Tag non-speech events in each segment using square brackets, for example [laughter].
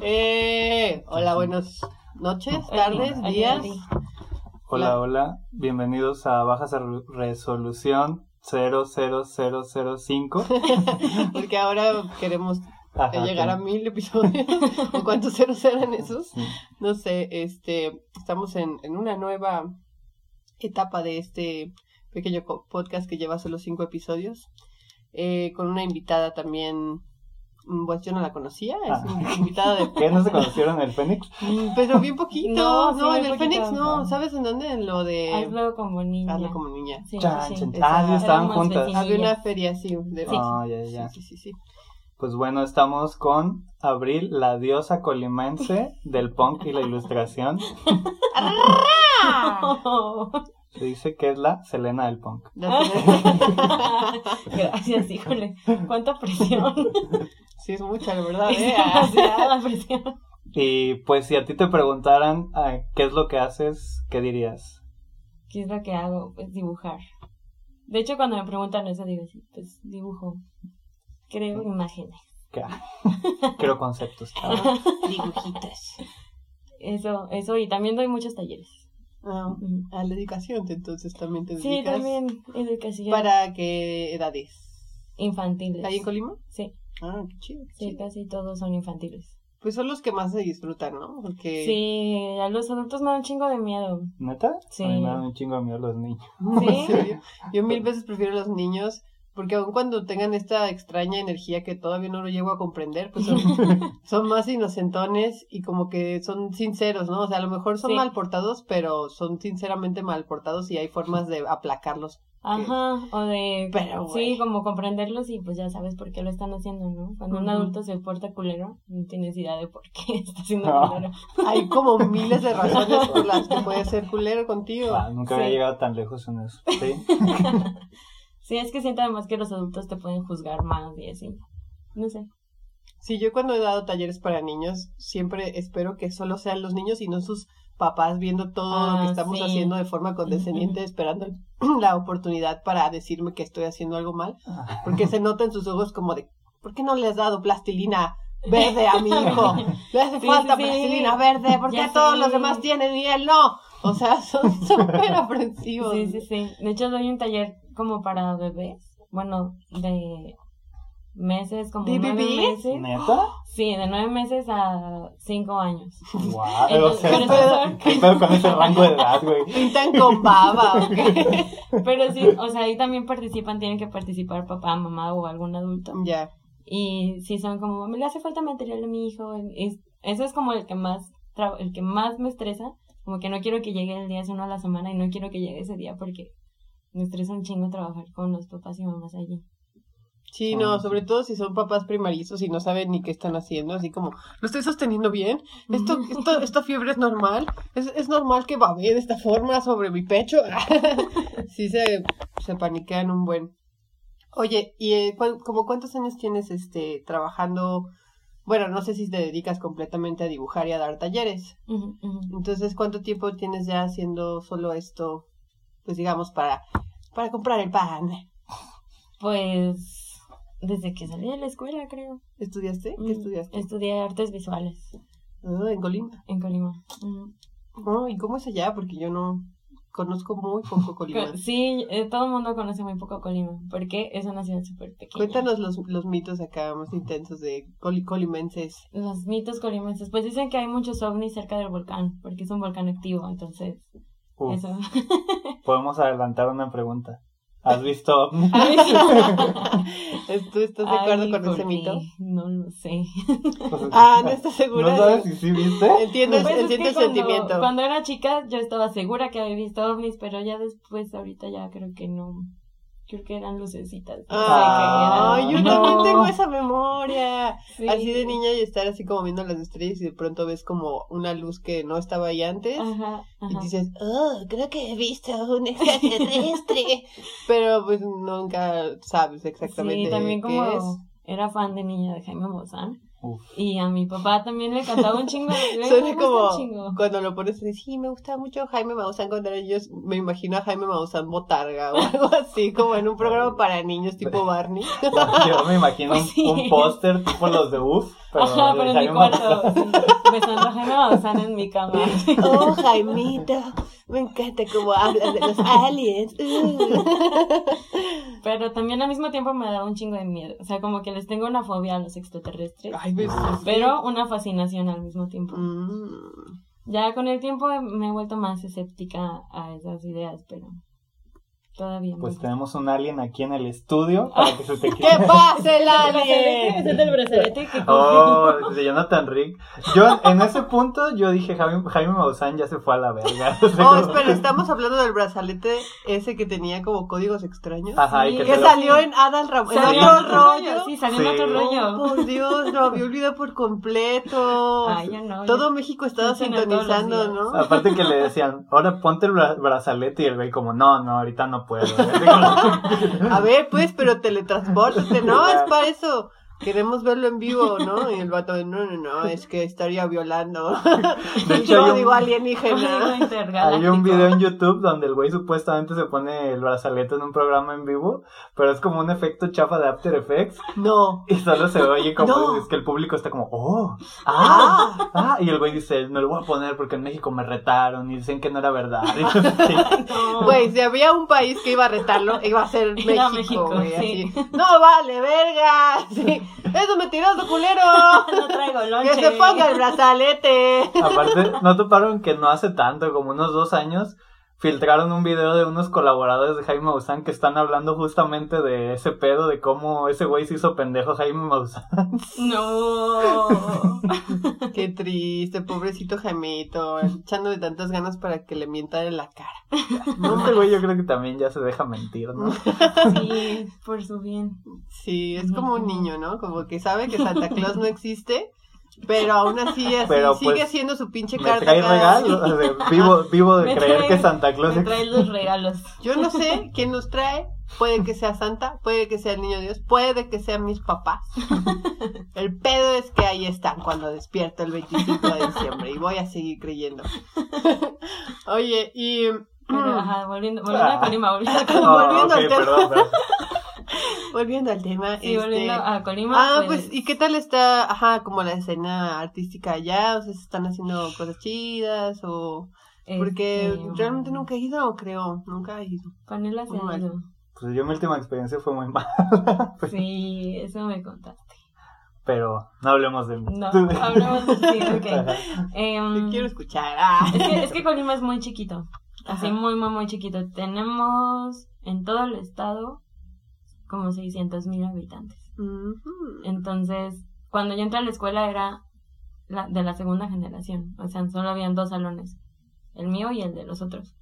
Eh, hola, buenas noches, tardes, días. Hola, hola, bienvenidos a Baja Resolución 00005. [laughs] Porque ahora queremos Ajá, llegar a mil episodios. [laughs] ¿O cuántos ceros eran esos? sí. No sé, este, estamos en, en una nueva etapa de este pequeño podcast que lleva solo cinco episodios. eh, con una invitada también, mm, pues yo no la conocía, es Ah. invitada de [laughs] ¿Qué? ¿No se conocieron el Fénix? Mm, Pero bien poquito. No, No, sí, en el. Fénix no. Ah. ¿Sabes en dónde? En lo de. Hazlo como niña. Hazlo como niña. Sí, Chan, sí, chan, sí. Ah, sí, estaban juntas. vecinillas. Había una feria así. De... Sí. Ah, ya, ya. Sí, sí, sí, sí. Pues bueno, estamos con Abril, la diosa colimense [laughs] del punk y la ilustración. Se dice que es la Selena del punk. [laughs] Gracias, híjole. Cuánta presión. Sí, es mucha, la verdad. Es ¿eh? [laughs] demasiada presión. Y pues si a ti te preguntaran ah, qué es lo que haces, ¿qué dirías? ¿Qué es lo que hago? Pues dibujar. De hecho, cuando me preguntan eso, digo así, pues dibujo. Creo imágenes. ¿Qué? [laughs] Creo conceptos. [laughs] Dibujitos. Eso, eso, y también doy muchos talleres. Ah, a la educación, entonces también te Sí, dedicas. también educación ¿Para qué edades? infantiles. ¿Ahí en Colima? Sí, Ah, qué chido. qué sí, chido. casi todos son infantiles. Pues son los que más se disfrutan, ¿no? Porque. Sí, a los adultos me da un chingo de miedo. ¿Neta? Sí. A mí me dan un chingo de miedo los niños. [laughs] ¿Sí? Yo mil veces prefiero a los niños, porque aun cuando tengan esta extraña energía que todavía no lo llego a comprender, pues son, [laughs] son más inocentones y como que son sinceros, ¿no? O sea, a lo mejor son Sí. mal portados, pero son sinceramente mal portados y hay formas de aplacarlos. Ajá, o de... Pero, güey. sí, como comprenderlos y pues ya sabes por qué lo están haciendo, ¿no? Cuando un adulto se porta culero, no tienes idea de por qué [laughs] está haciendo No. culero. Hay como miles de razones por las que puede ser [laughs] culero contigo. Ah, nunca Sí. había llegado tan lejos en eso. Sí. [laughs] Sí, es que siento además que los adultos te pueden juzgar más y así. No sé. Sí, yo cuando he dado talleres para niños, siempre espero que solo sean los niños y no sus papás viendo todo lo Ah, que estamos sí. haciendo de forma condescendiente, esperando [clears throat] la oportunidad para decirme que estoy haciendo algo mal, porque se nota en sus ojos como de, ¿por qué no le has dado plastilina verde a mi hijo? [laughs] Le hace Sí, falta sí, plastilina verde, porque Ya todos los demás tienen y él no. O sea, [laughs] son súper aprensivos. Sí, sí, sí. De hecho, doy un taller como para bebés. Bueno, de meses, como ¿De nueve meses. ¿Neta? Sí, de nueve meses a cinco años. Guau, o Entonces, sea, pero ¿qué esos pedo- son- ¿Qué pedo con ese rango de edad, güey? Pintan con baba. [laughs] Pero sí, o sea, ahí también participan, tienen que participar papá, mamá o algún adulto. Ya. Y sí son como, me le hace falta material a mi hijo. Es, eso es como el que más el que más me estresa. Como que no quiero que llegue el día, es uno a la semana y no quiero que llegue ese día porque me estresa un chingo trabajar con los papás y mamás allí. Sí, no, sobre todo si son papás primarizos y no saben ni qué están haciendo, así como, ¿lo estoy sosteniendo bien? ¿Esto, esto, esta fiebre es normal? ¿Es, es normal que babee de esta forma sobre mi pecho? [laughs] sí se, se paniquean un buen. Oye, ¿y eh, como cuántos años tienes este trabajando? Bueno, no sé si te dedicas completamente a dibujar y a dar talleres. Entonces, ¿cuánto tiempo tienes ya haciendo solo esto? Pues digamos, para, para comprar el pan. Pues desde que salí de la escuela, creo. ¿Estudiaste? ¿Qué Mm, estudiaste? Estudié artes visuales Ah, en Colima. en Colima. Ujú. No, ¿y cómo es allá? Porque yo no conozco muy poco Colima. Co- [laughs] Sí, eh, todo el mundo conoce muy poco Colima, porque es una ciudad súper pequeña. Cuéntanos los, los mitos acá más intensos de coli- colimenses. Los mitos colimenses. Pues dicen que hay muchos ovnis cerca del volcán, porque es un volcán activo, entonces Uf, eso. [laughs] podemos adelantar una pregunta. ¿Has visto? [laughs] ¿Tú estás de acuerdo Ay, con ese mito? No lo sé. Ah, ¿no estás segura? ¿No sabes si sí viste? Entiendo, Pues entiendo el cuando, sentimiento. cuando era chica yo estaba segura que había visto ovnis, pero ya después ahorita ya creo que no. Creo que eran lucecitas. Que yo también No. tengo [laughs] esa memoria. Sí. Así de niña y estar así como viendo las estrellas y de pronto ves como una luz que no estaba ahí antes. Ajá, Y dices, oh, creo que he visto un extraterrestre. [laughs] Pero pues nunca sabes exactamente Sí, también qué como es. era fan de niña de Jaime Maussan. Uf. Y a mi papá también le cantaba un chingo. [laughs] Suena como chingo. cuando lo pones y dices, sí, me gusta mucho Jaime Maussan cuando era niños. Me imagino a Jaime Maussan botarga o [laughs] algo así, como en un programa para niños tipo Barney. [laughs] Yo me imagino un, sí. un póster tipo los de UF, pero, Ajá, pero en mi cuarto. Besando a Jaime Maussan en mi cama. Oh, Jaimito, me encanta cómo hablas de los aliens. Uh. [laughs] Pero también al mismo tiempo me da un chingo de miedo. O sea, como que les tengo una fobia a los extraterrestres. Ay, ves. Pero una fascinación al mismo tiempo. Mm. Ya con el tiempo me he vuelto más escéptica a esas ideas, pero todavía no. Pues tenemos un alien aquí en el estudio [laughs] para que se te ¡Que quite. pase el [laughs] ¿Es alien! el del brazalete que Oh, de Jonathan Rick. Yo, en ese punto, yo dije, Jaime, Jaime Maussan ya se fue a la verga. [laughs] Oh, espera, estamos hablando del brazalete ese que tenía como códigos extraños. Ajá, y que Que lo- salió en Adal Ramón. En Salió otro en otro rollo. Sí, salió Sí. en otro Oh, rollo. por Dios, lo había olvidado por completo. Ay, no. Todo México estaba sintonizando. ¿no? Aparte que le decían, ahora ponte el bra- brazalete y el güey como, no, no, ahorita no puedo. [laughs] A ver, pues, pero teletranspórtate, ¿no? Es para eso. Queremos verlo en vivo, ¿no? Y el vato, no, no, no, es que estaría violando. [laughs] De hecho, yo un- digo Código alienígena. [laughs] Hay un video en YouTube donde el güey supuestamente se pone el brazalete en un programa en vivo, pero es como un efecto chafa de After Effects No. y solo se oye como No. es que el público está como, oh, ah, ah, y el güey dice, no lo voy a poner porque en México me retaron y dicen que no era verdad. [laughs] No. Güey, si había un país que iba a retarlo, iba a ser Era México, México, güey. sí. así. No vale, verga. Sí. [laughs] Eso mentiroso, culero. [laughs] no traigo Que lonche. se ponga el brazalete. Aparte, ¿no toparon que no hace tanto, como unos dos años, filtraron un video de unos colaboradores de Jaime Maussan que están hablando justamente de ese pedo, de cómo ese güey se hizo pendejo Jaime Maussan? No. Qué triste, pobrecito Jaimito, echándole tantas ganas para que le mientan en la cara. No, este güey yo creo que también ya se deja mentir, ¿no? Sí, por su bien. Sí, es como un niño, ¿no? Como que sabe que Santa Claus no existe, pero aún así, así Pero, sigue pues, haciendo su pinche Me carta. trae cada- regalos, o sea, vivo, vivo de Me creer trae- que Santa Claus Me trae los regalos. Yo no sé quién nos trae. Puede que sea Santa, puede que sea el niño Dios, puede que sean mis papás. El pedo es que ahí están cuando despierto el 25 de diciembre y voy a seguir creyendo. Oye, y Pero, ajá, volviendo, volviendo Ah. a Colima, volviendo a Colima. Oh, [laughs] volviendo ok, al tema. perdón, perdón. [laughs] volviendo al tema, Sí, volviendo este, a Colima. Ah, pues, ¿y qué tal está, ajá, como la escena artística allá? O sea, ¿se están haciendo cosas chidas o...? Porque este, realmente nunca he ido, creo, nunca he ido. Panela se Muy ha mal. ido. Pues yo mi última experiencia fue muy [laughs] mala, Pues, Sí, eso me contaste. pero no hablemos de mí. No, [laughs] hablamos de sí, ok. Em, Te quiero escuchar. Ah. es, que, es que Colima es muy chiquito. Así Ajá. muy, muy, muy chiquito. Tenemos en todo el estado como 600 mil habitantes. Entonces, cuando yo entré a la escuela era la, de la segunda generación. O sea, solo habían dos salones. El mío y el de los otros.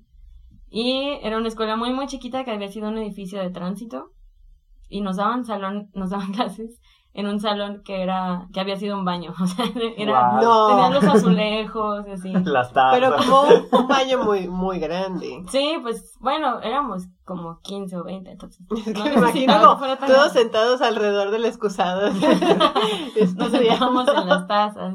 Y era una escuela muy, muy chiquita que había sido un edificio de tránsito. Y nos daban salón, nos daban [laughs] clases en un salón que era, que había sido un baño. [laughs] O sea, era. No. tenían los azulejos y así. [laughs] Las tazas. Pero como un, un baño muy, muy grande. Sí, pues, bueno, éramos como 15 o 20, entonces. [laughs] Es que no me imagino como fuera todos grande. sentados alrededor del excusado. Nos sentábamos en las tazas.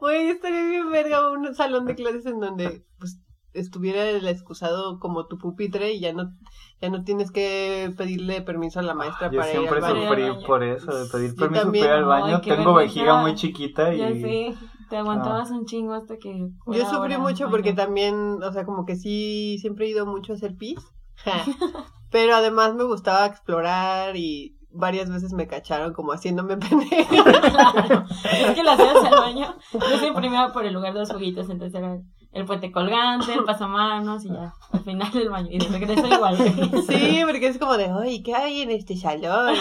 Güey, estaría bien verga un salón de clases en donde pues estuviera el excusado como tu pupitre y ya no ya no tienes que pedirle permiso a la maestra Yo para ir siempre al baño. sufrí Al baño. por eso, de pedir Yo permiso también. para ir al baño. Tengo vejiga muy chiquita y... Ya sé, te aguantabas un chingo hasta que. Yo sufrí mucho porque también, o sea, como que sí, siempre he ido mucho a hacer pis. [laughs] Pero además me gustaba explorar y varias veces me cacharon como haciéndome [laughs] pendeja. Claro. Es que las hacías al baño. Yo siempre me iba por el lugar de los juguitos, entonces era el puente colgante, el [laughs] pasamanos y ya, al final del baño. Y de regreso igual. [laughs] Sí, porque es como de, oye, ¿qué hay en este salón?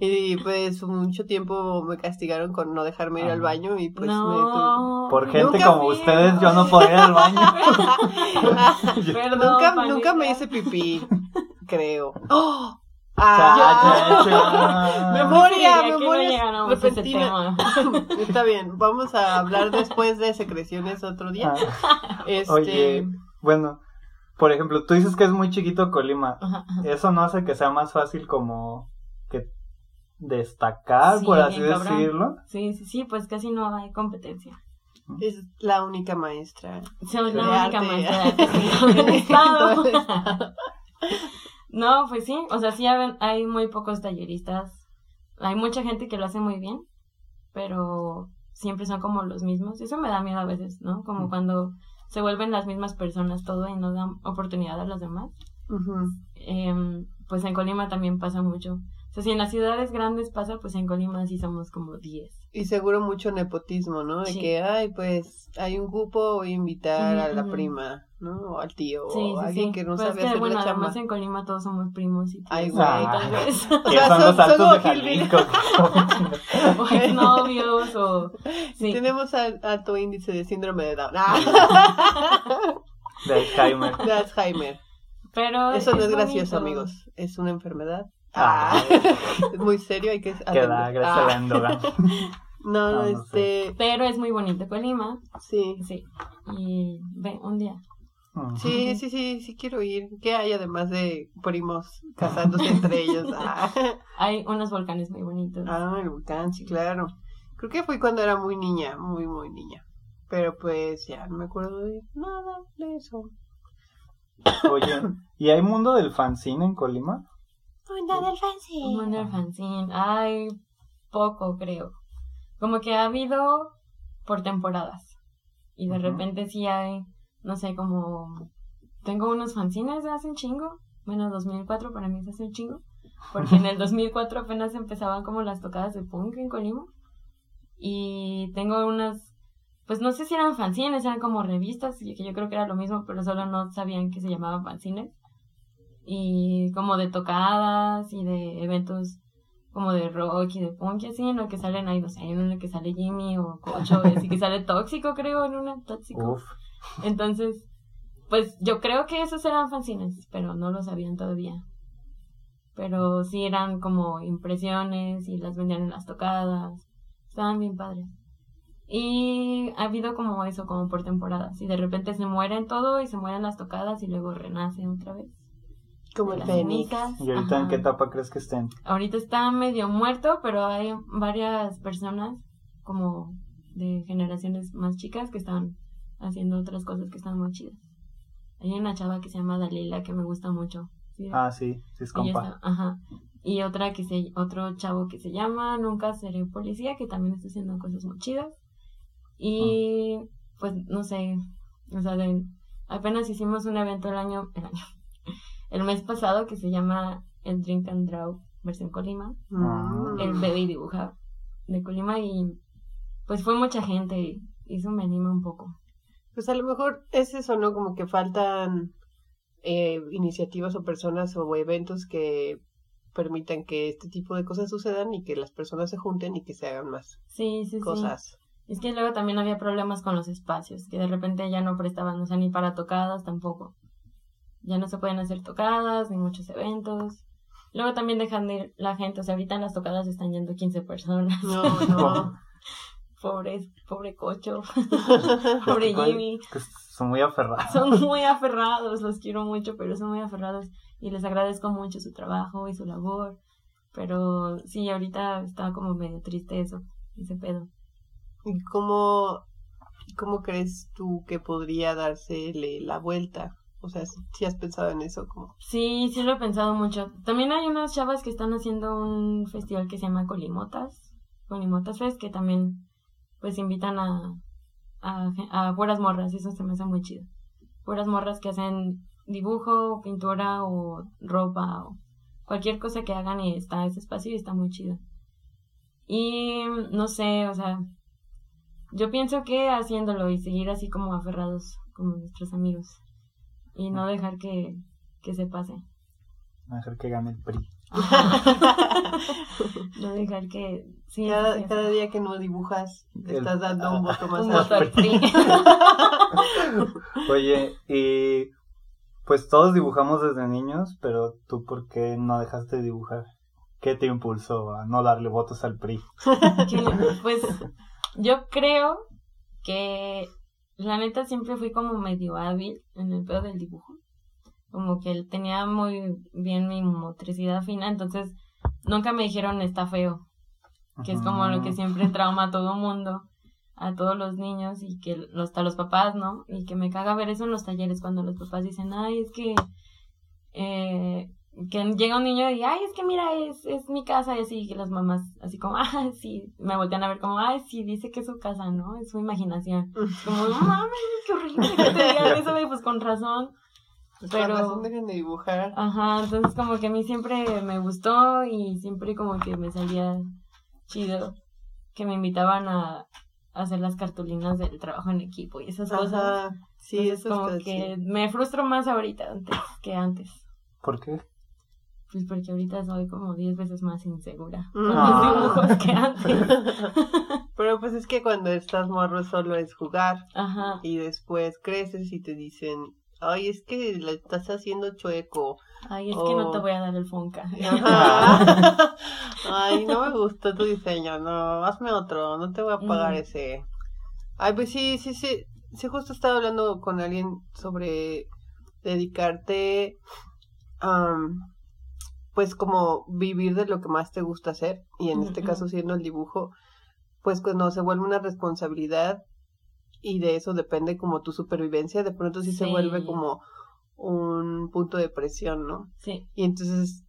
Y, pues mucho tiempo me castigaron con no dejarme ir al baño y pues me tu- no. Por gente como fui. ustedes, yo no podía ir al baño. [laughs] Perdón, nunca, Panita. nunca me hice pipí, creo. ¡Oh! ¡Ah! Memoria, Sí, aquí no memoria repentina. [laughs] Está bien, vamos a hablar después de secreciones otro día. Ah, Este, Oye, bueno, por ejemplo, tú dices que es muy chiquito Colima. Ajá, ajá. Eso no hace que sea más fácil como que destacar, Sí, por así decirlo. Sí, sí, sí, pues casi no hay competencia. es la única maestra. Soy la única arte. maestra de todo el estado. No, pues sí, o sea, sí hay muy pocos talleristas. Hay mucha gente que lo hace muy bien, pero siempre son como los mismos. Eso me da miedo a veces, ¿no? Como cuando se vuelven las mismas personas todo y no dan oportunidad a los demás. Em, pues en Colima también pasa mucho. O sea, si en las ciudades grandes pasa, pues en Colima sí somos como 10. Y seguro mucho nepotismo, ¿no? De Sí. que, ay, pues hay un grupo, voy a invitar a la prima, ¿no? O al tío, Sí, o sí, alguien sí. que no Pues sabe es que, hacer bueno, la chamba. además en Colima todos somos primos y tíos, Ay, güey. entonces, [laughs] O Que sea, son los altos de. Jalisco. [laughs] o exnovios, [laughs] o... Sí. Tenemos al- alto índice de síndrome de Down. Ah. de Alzheimer. de Alzheimer. Pero Eso no es bonito. gracioso, amigos. Es una enfermedad. Ah. Ah. es muy serio, hay que Que atender. da gracias a la Ah. endogamia. No, no, Ah, no este, Pero es muy bonito Colima, sí. sí. Y ve, un día. Sí, sí, sí, sí quiero ir. ¿Qué hay además de primos casándose entre ellos? [laughs] Ah, Hay unos volcanes muy bonitos. ah, el volcán, sí, claro. Creo que fui cuando era muy niña, muy, muy niña. Pero pues ya no me acuerdo de nada de eso. Oye, ¿y hay mundo del fanzine en Colima? Un Wonder Fanzine. Hay poco, creo. Como que ha habido por temporadas. Y de repente sí hay, no sé, como... Tengo unos fanzines de hace un chingo. Bueno, 2004 para mí es hace un chingo. Porque en el 2004 apenas empezaban como las tocadas de punk en Colima. Y tengo unas... Pues no sé si eran fanzines, eran como revistas, que yo creo que era lo mismo, pero solo no sabían que se llamaban fanzines y como de tocadas y de eventos como de rock y de punk y así en lo que salen ahí, no sé, en el que sale Jimmy o Cocho, así que sale Tóxico creo, en una Tóxico. Entonces, pues yo creo que esos eran fanzines, pero no lo sabían todavía. Pero sí eran como impresiones y las vendían en las tocadas. Estaban bien padres. Y ha habido como eso, como por temporadas. Y de repente se mueren todo y se mueren las tocadas y luego renacen otra vez. Como el las Fénix. ¿Y ahorita en qué etapa crees que estén? Ahorita está medio muerto, pero hay varias personas como de generaciones más chicas que están haciendo otras cosas que están muy chidas. Hay una chava que se llama Dalila que me gusta mucho. ¿sí? Ah, sí, sí es compa. está- ajá. Y otra que se, otro chavo que se llama Nunca Seré Policía, que también está haciendo cosas muy chidas. Y pues no sé, o sea, de- apenas hicimos un evento el año, el año, [laughs] el mes pasado que se llama el Drink and Draw versión Colima. Mm. El bebé y dibuja de Colima y pues fue mucha gente y eso me anima un poco. Pues a lo mejor es eso, ¿no? Como que faltan eh, iniciativas o personas o eventos que permitan que este tipo de cosas sucedan y que las personas se junten y que se hagan más Sí, sí, sí. cosas. Es que luego también había problemas con los espacios, que de repente ya no prestaban, o sea, ni para tocadas tampoco. Ya no se pueden hacer tocadas, ni muchos eventos. Luego también dejan de ir la gente, o sea, ahorita en las tocadas están yendo 15 personas. No, no. [laughs] Pobres, pobre cocho, [laughs] pobre Jimmy. Que son muy aferrados. Son muy aferrados, los quiero mucho, pero son muy aferrados y les agradezco mucho su trabajo y su labor. Pero sí, ahorita está como medio triste eso, ese pedo. ¿Y cómo, cómo crees tú que podría dársele la vuelta? O sea, si, si has pensado en eso, como Sí, sí lo he pensado mucho. También hay unas chavas que están haciendo un festival que se llama Colimotas, Colimotas Fest, que también pues invitan a, a, a puras morras, y eso se me hace muy chido. Puras morras que hacen dibujo, pintura o ropa o cualquier cosa que hagan y está ese espacio y está muy chido. Y no sé, o sea, yo pienso que haciéndolo y seguir así como aferrados como nuestros amigos y no dejar que, que se pase. No dejar que gane el PRI. [laughs] no dejar que... Sí, cada, sí, cada día que no dibujas, El- estás dando un voto más un al voto [laughs] al PRI. [laughs] Oye, y pues todos dibujamos desde niños, pero tú ¿por qué no dejaste de dibujar? ¿Qué te impulsó a no darle votos al PRI? Pues yo creo que la neta siempre fui como medio hábil en el pedo del dibujo. Como que tenía muy bien mi motricidad fina, entonces nunca me dijeron está feo, que es como lo que siempre trauma a todo mundo, a todos los niños y que los- hasta los papás, ¿no? Y que me caga ver eso en los talleres cuando los papás dicen, ay, es que eh, que llega un niño y, ay, es que mira, es, es mi casa y así, que las mamás, así como, [laughs] ah, sí, me voltean a ver como, ay, sí, dice que es su casa, ¿no? Es su imaginación. [laughs] Como, mames, qué horrible que te digan [laughs] eso, y pues con razón. Con Pero, razón dejen de dibujar. ajá, entonces como que a mí siempre me gustó y siempre como que me salía chido que me invitaban a, a hacer las cartulinas del trabajo en equipo y esas cosas. Sí, Entonces, eso como está que chido. me frustro más ahorita antes que antes. ¿Por qué? Pues porque ahorita soy como 10 veces más insegura con Mm. mis Ah. dibujos que antes. [laughs] Pero pues es que cuando estás morro solo es jugar Ajá. y después creces y te dicen, ay, es que la estás haciendo chueco. Ay, es que no te voy a dar el. Ajá. [laughs] [laughs] Ay, no me gustó tu diseño, no, hazme otro, no te voy a pagar Mm. ese. Ay, pues sí, sí, sí, sí, justo estaba hablando con alguien sobre dedicarte, am, pues como vivir de lo que más te gusta hacer, y en este caso siendo el dibujo, pues cuando se vuelve una responsabilidad y de eso depende como tu supervivencia, de pronto sí, se vuelve como un punto de presión, ¿no? Sí, y entonces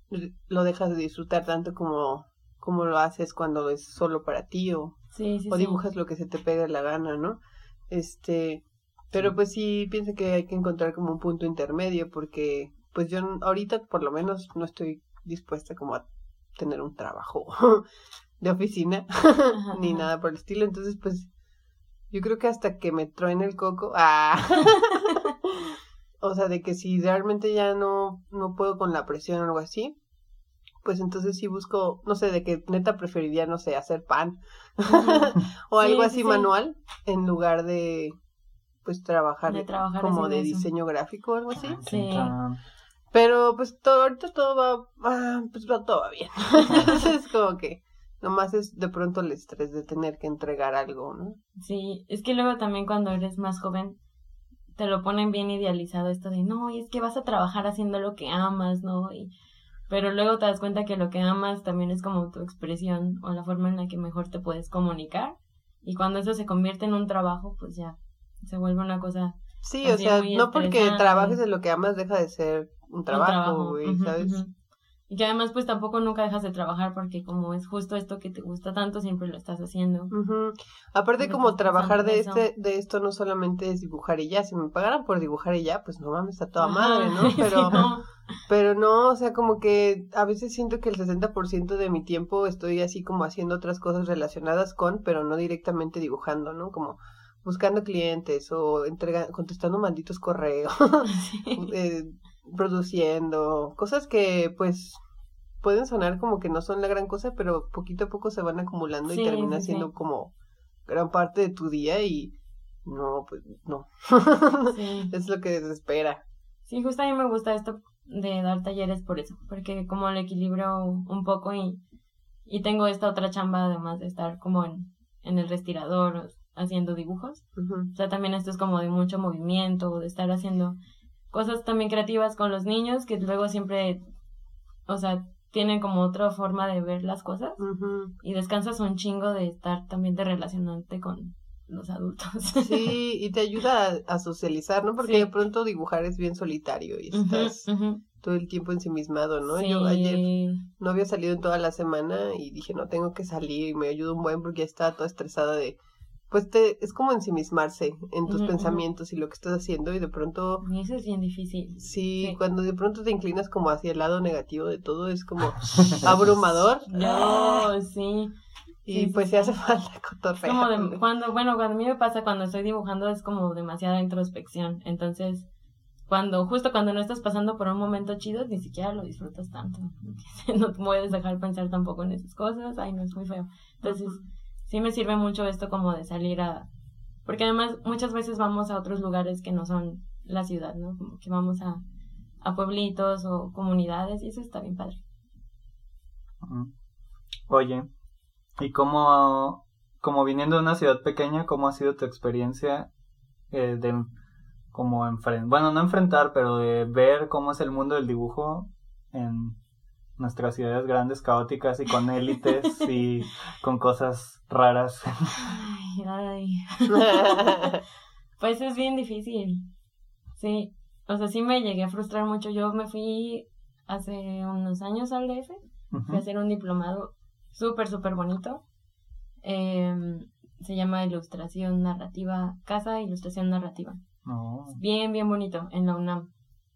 lo dejas de disfrutar tanto como, como lo haces cuando es solo para ti o, sí, sí. o dibujas lo que se te pega la gana, ¿no? Este, pero pues sí pienso que hay que encontrar como un punto intermedio porque pues yo ahorita por lo menos no estoy dispuesta como a tener un trabajo [laughs] de oficina Ajá, [laughs] ni nada por el estilo, entonces pues yo creo que hasta que me truene el coco, ah, [laughs] [laughs] o sea, de que si realmente ya no, no puedo con la presión o algo así, pues entonces sí busco, no sé, de que neta preferiría, no sé, hacer pan [laughs] o algo sí, así sí. manual en lugar de, pues trabajar, De trabajar como de eso. diseño gráfico o algo así. Sí. Pero pues todo, ahorita todo va, ah, pues va todo va bien. Entonces como que nomás es de pronto el estrés de tener que entregar algo, ¿no? Sí, es que luego también cuando eres más joven te lo ponen bien idealizado esto de no, y es que vas a trabajar haciendo lo que amas, ¿no? Y pero luego te das cuenta que lo que amas también es como tu expresión o la forma en la que mejor te puedes comunicar y cuando eso se convierte en un trabajo, pues ya se vuelve una cosa Sí, o sea, no porque trabajes en lo que amas deja de ser un trabajo, güey, ¿sabes? Y que además pues tampoco nunca dejas de trabajar porque como es justo esto que te gusta tanto, siempre lo estás haciendo. Aparte como trabajar de este de esto no solamente es dibujar y ya, si me pagaran por dibujar y ya, pues no mames, está toda Ajá, madre, ¿no? [laughs] sí, Pero no. pero no, o sea, como que a veces siento que el 60% de mi tiempo estoy así como haciendo otras cosas relacionadas con, pero no directamente dibujando, ¿no? Como buscando clientes o entrega contestando malditos correos, [laughs] Sí. [laughs] eh, produciendo, cosas que pues pueden sonar como que no son la gran cosa, pero poquito a poco se van acumulando Sí, y termina sí, siendo sí. como gran parte de tu día y no, pues no. [laughs] Es lo que desespera. Sí, justo a mí me gusta esto de dar talleres por eso, porque como lo equilibro un poco y, y tengo esta otra chamba además de estar como en, en el respirador haciendo dibujos. O sea, también esto es como de mucho movimiento, de estar haciendo cosas también creativas con los niños que luego siempre, o sea, tienen como otra forma de ver las cosas y descansas un chingo de estar también de relacionarte con los adultos. Sí, [laughs] y te ayuda a, a socializar, ¿no? Porque Sí. de pronto dibujar es bien solitario y estás todo el tiempo ensimismado, ¿no? Sí. Yo ayer no había salido en toda la semana y dije, no, tengo que salir y me ayuda un buen porque ya estaba toda estresada de, pues te, es como ensimismarse en tus pensamientos y lo que estás haciendo y de pronto, Y eso es bien difícil. sí, Sí. cuando de pronto te inclinas como hacia el lado negativo de todo, es como [laughs] abrumador. [laughs] No, sí. Y Sí, pues sí. se hace [laughs] falta cotorreo. como de, cuando, bueno, cuando a mí me pasa cuando estoy dibujando es como demasiada introspección. Entonces, cuando, justo cuando no estás pasando por un momento chido, ni siquiera lo disfrutas tanto. No puedes dejar pensar tampoco en esas cosas. Ay, no, es muy feo. Entonces, sí me sirve mucho esto como de salir a... Porque además muchas veces vamos a otros lugares que no son la ciudad, ¿no? Como que vamos a, a pueblitos o comunidades y eso está bien padre. Oye, ¿y cómo, como viniendo de una ciudad pequeña, cómo ha sido tu experiencia eh, de como enfrentar, bueno, no enfrentar, pero de ver cómo es el mundo del dibujo en nuestras ciudades grandes, caóticas y con [laughs] élites y con cosas raras? Ay, ay. [laughs] Pues es bien difícil. Sí, o sea, sí me llegué a frustrar mucho. Yo me fui hace unos años al DF, fui a hacer un diplomado súper, súper bonito. Eh, se llama Ilustración Narrativa, Casa de Ilustración Narrativa. No. Bien, bien bonito, en la UNAM.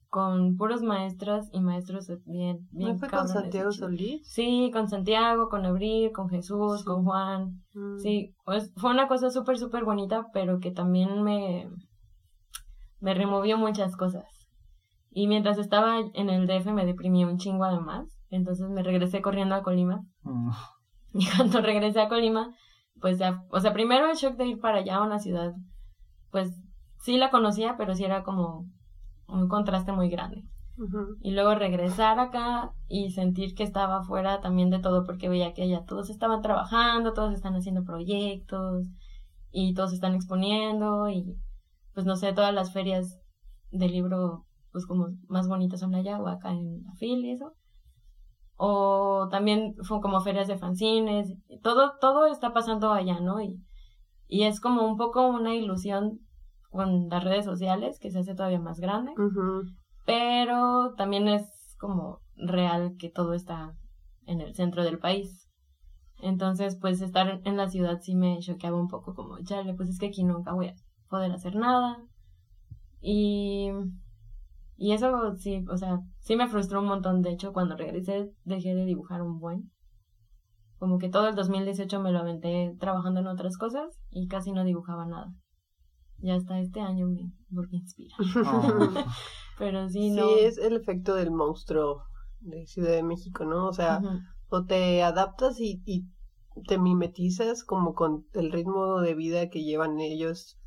Con puros maestras y maestros bien, bien ¿No fue con Santiago. Solís? Sí, con Santiago, con Abril, con Jesús, Sí. con Juan. Mm. Sí, pues fue una cosa súper, súper bonita, pero que también me, me removió muchas cosas. Y mientras estaba en el DF me deprimí un chingo además, entonces me regresé corriendo a Colima. Mm. [laughs] Y cuando regresé a Colima, pues ya, o sea, primero el shock de ir para allá a una ciudad, pues sí la conocía, pero sí era como un contraste muy grande. Y luego regresar acá y sentir que estaba fuera también de todo, porque veía que ya todos estaban trabajando, todos están haciendo proyectos y todos están exponiendo y pues no sé, todas las ferias del libro pues como más bonitas son allá o acá en la FIL y eso. O también fue como ferias de fanzines, todo, todo está pasando allá, ¿no? Y, y es como un poco una ilusión con las redes sociales que se hace todavía más grande pero también es como real que todo está en el centro del país. Entonces, pues estar en- en la ciudad sí me choqueaba un poco, como, chale, pues es que aquí nunca voy a poder hacer nada. Y, y eso sí, o sea, sí me frustró un montón. De hecho, cuando regresé dejé de dibujar un buen. Como que todo el 2018 me lo aventé trabajando en otras cosas y casi no dibujaba nada. Ya hasta este año me volví a inspirar. Oh. [laughs] Pero sí, Sí, no. es el efecto del monstruo de Ciudad de México, ¿no? O sea, o te adaptas y, y te mimetizas como con el ritmo de vida que llevan ellos,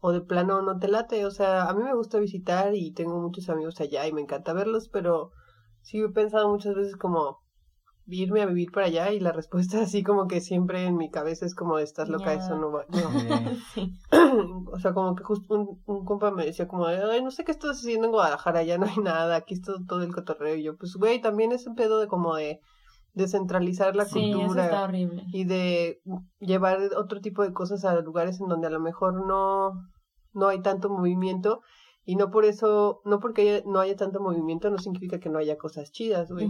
o de plano no te late. O sea, a mí me gusta visitar y tengo muchos amigos allá y me encanta verlos, pero sí he pensado muchas veces como irme a vivir para allá y la respuesta [laughs] así como que siempre en mi cabeza es como estás loca, eso no va. no". Sí. [laughs] [clears throat] O sea, como que justo un, un compa me decía como, de, ay, no sé qué estás haciendo en Guadalajara, ya no hay nada, aquí está todo el cotorreo. Y yo, pues, güey, también es un pedo de como de descentralizar la Sí, eso cultura está horrible. y de llevar otro tipo de cosas a lugares en donde a lo mejor no, no hay tanto movimiento. Y no por eso, no porque haya- no haya tanto movimiento, no significa que no haya cosas chidas, güey.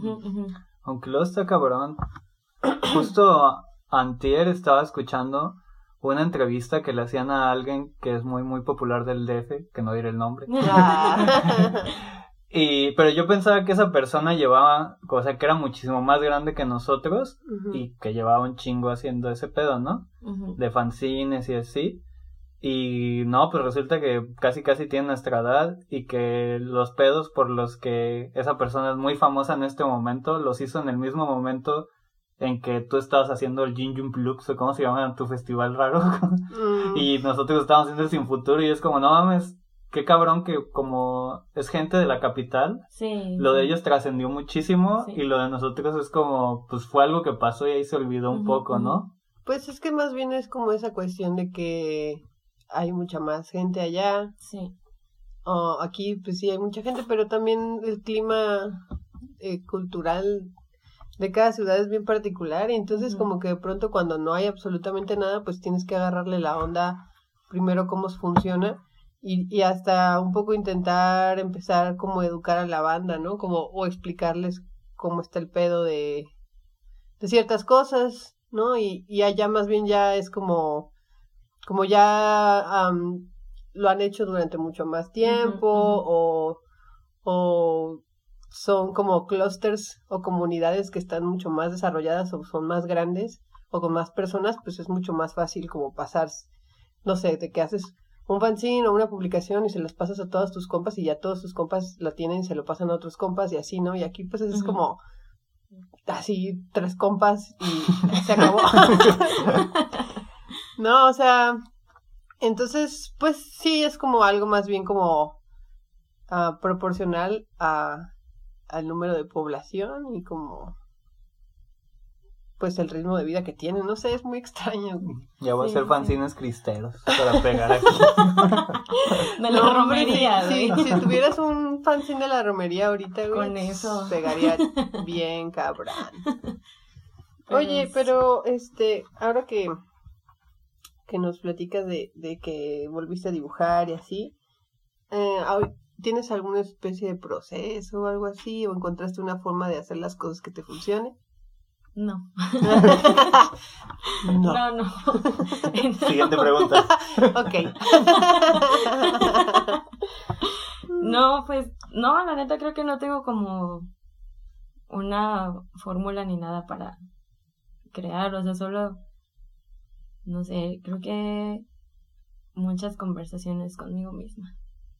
Aunque luego está cabrón. [coughs] Justo antier estaba escuchando una entrevista que le hacían a alguien que es muy muy popular del DF, que no diré el nombre. [laughs] Ah. [laughs] Y pero yo pensaba que esa persona llevaba, o sea, que era muchísimo más grande que nosotros y que llevaba un chingo haciendo ese pedo, ¿no? De fanzines y así. Y no, pues resulta que casi casi tiene nuestra edad y que los pedos por los que esa persona es muy famosa en este momento los hizo en el mismo momento en que tú estabas haciendo el Jinjun Plux o cómo se llama tu festival raro [laughs] Mm. y nosotros estábamos haciendo el Sin Futuro y es como no mames qué cabrón que como es gente de la capital Sí. lo de ellos trascendió muchísimo Sí. y lo de nosotros es como pues fue algo que pasó y ahí se olvidó un poco no Pues es que más bien es como esa cuestión de que hay mucha más gente allá. Sí. o aquí, pues sí, hay mucha gente, pero también el clima eh, cultural de cada ciudad es bien particular. Y entonces, como que de pronto, cuando no hay absolutamente nada, pues tienes que agarrarle la onda primero cómo funciona. Y, y hasta un poco intentar empezar como educar a la banda, ¿no? Como, o explicarles cómo está el pedo de, de ciertas cosas, ¿no? Y, y allá más bien ya es como, como ya am, lo han hecho durante mucho más tiempo o, o son como clusters o comunidades que están mucho más desarrolladas o son más grandes o con más personas, pues es mucho más fácil como pasar, no sé, de que haces un fanzine o una publicación y se las pasas a todos tus compas y ya todos tus compas la tienen y se lo pasan a otros compas y así, ¿no? Y aquí pues es como así tres compas y se acabó. [laughs] no, o sea, entonces pues sí es como algo más bien como ah, proporcional a al número de población y como pues el ritmo de vida que tiene, no sé, es muy extraño. güey. Ya voy a Sí, hacer sí. fanzines cristeros para pegar aquí. [laughs] De la No, romería, si, güey. si, si tuvieras un fanzine de la romería ahorita, güey, Con eso. pegaría [laughs] bien cabrón. Pero Oye, es- pero este, ahora que que nos platicas de, de que volviste a dibujar y así, eh, ¿tienes alguna especie de proceso o algo así? ¿O encontraste una forma de hacer las cosas que te funcione? No. [laughs] no. No, no. [laughs] [laughs] Siguiente pregunta. Ok. No, pues, no, la neta creo que no tengo como una fórmula ni nada para crear, o sea, solo, no sé, creo que muchas conversaciones conmigo misma.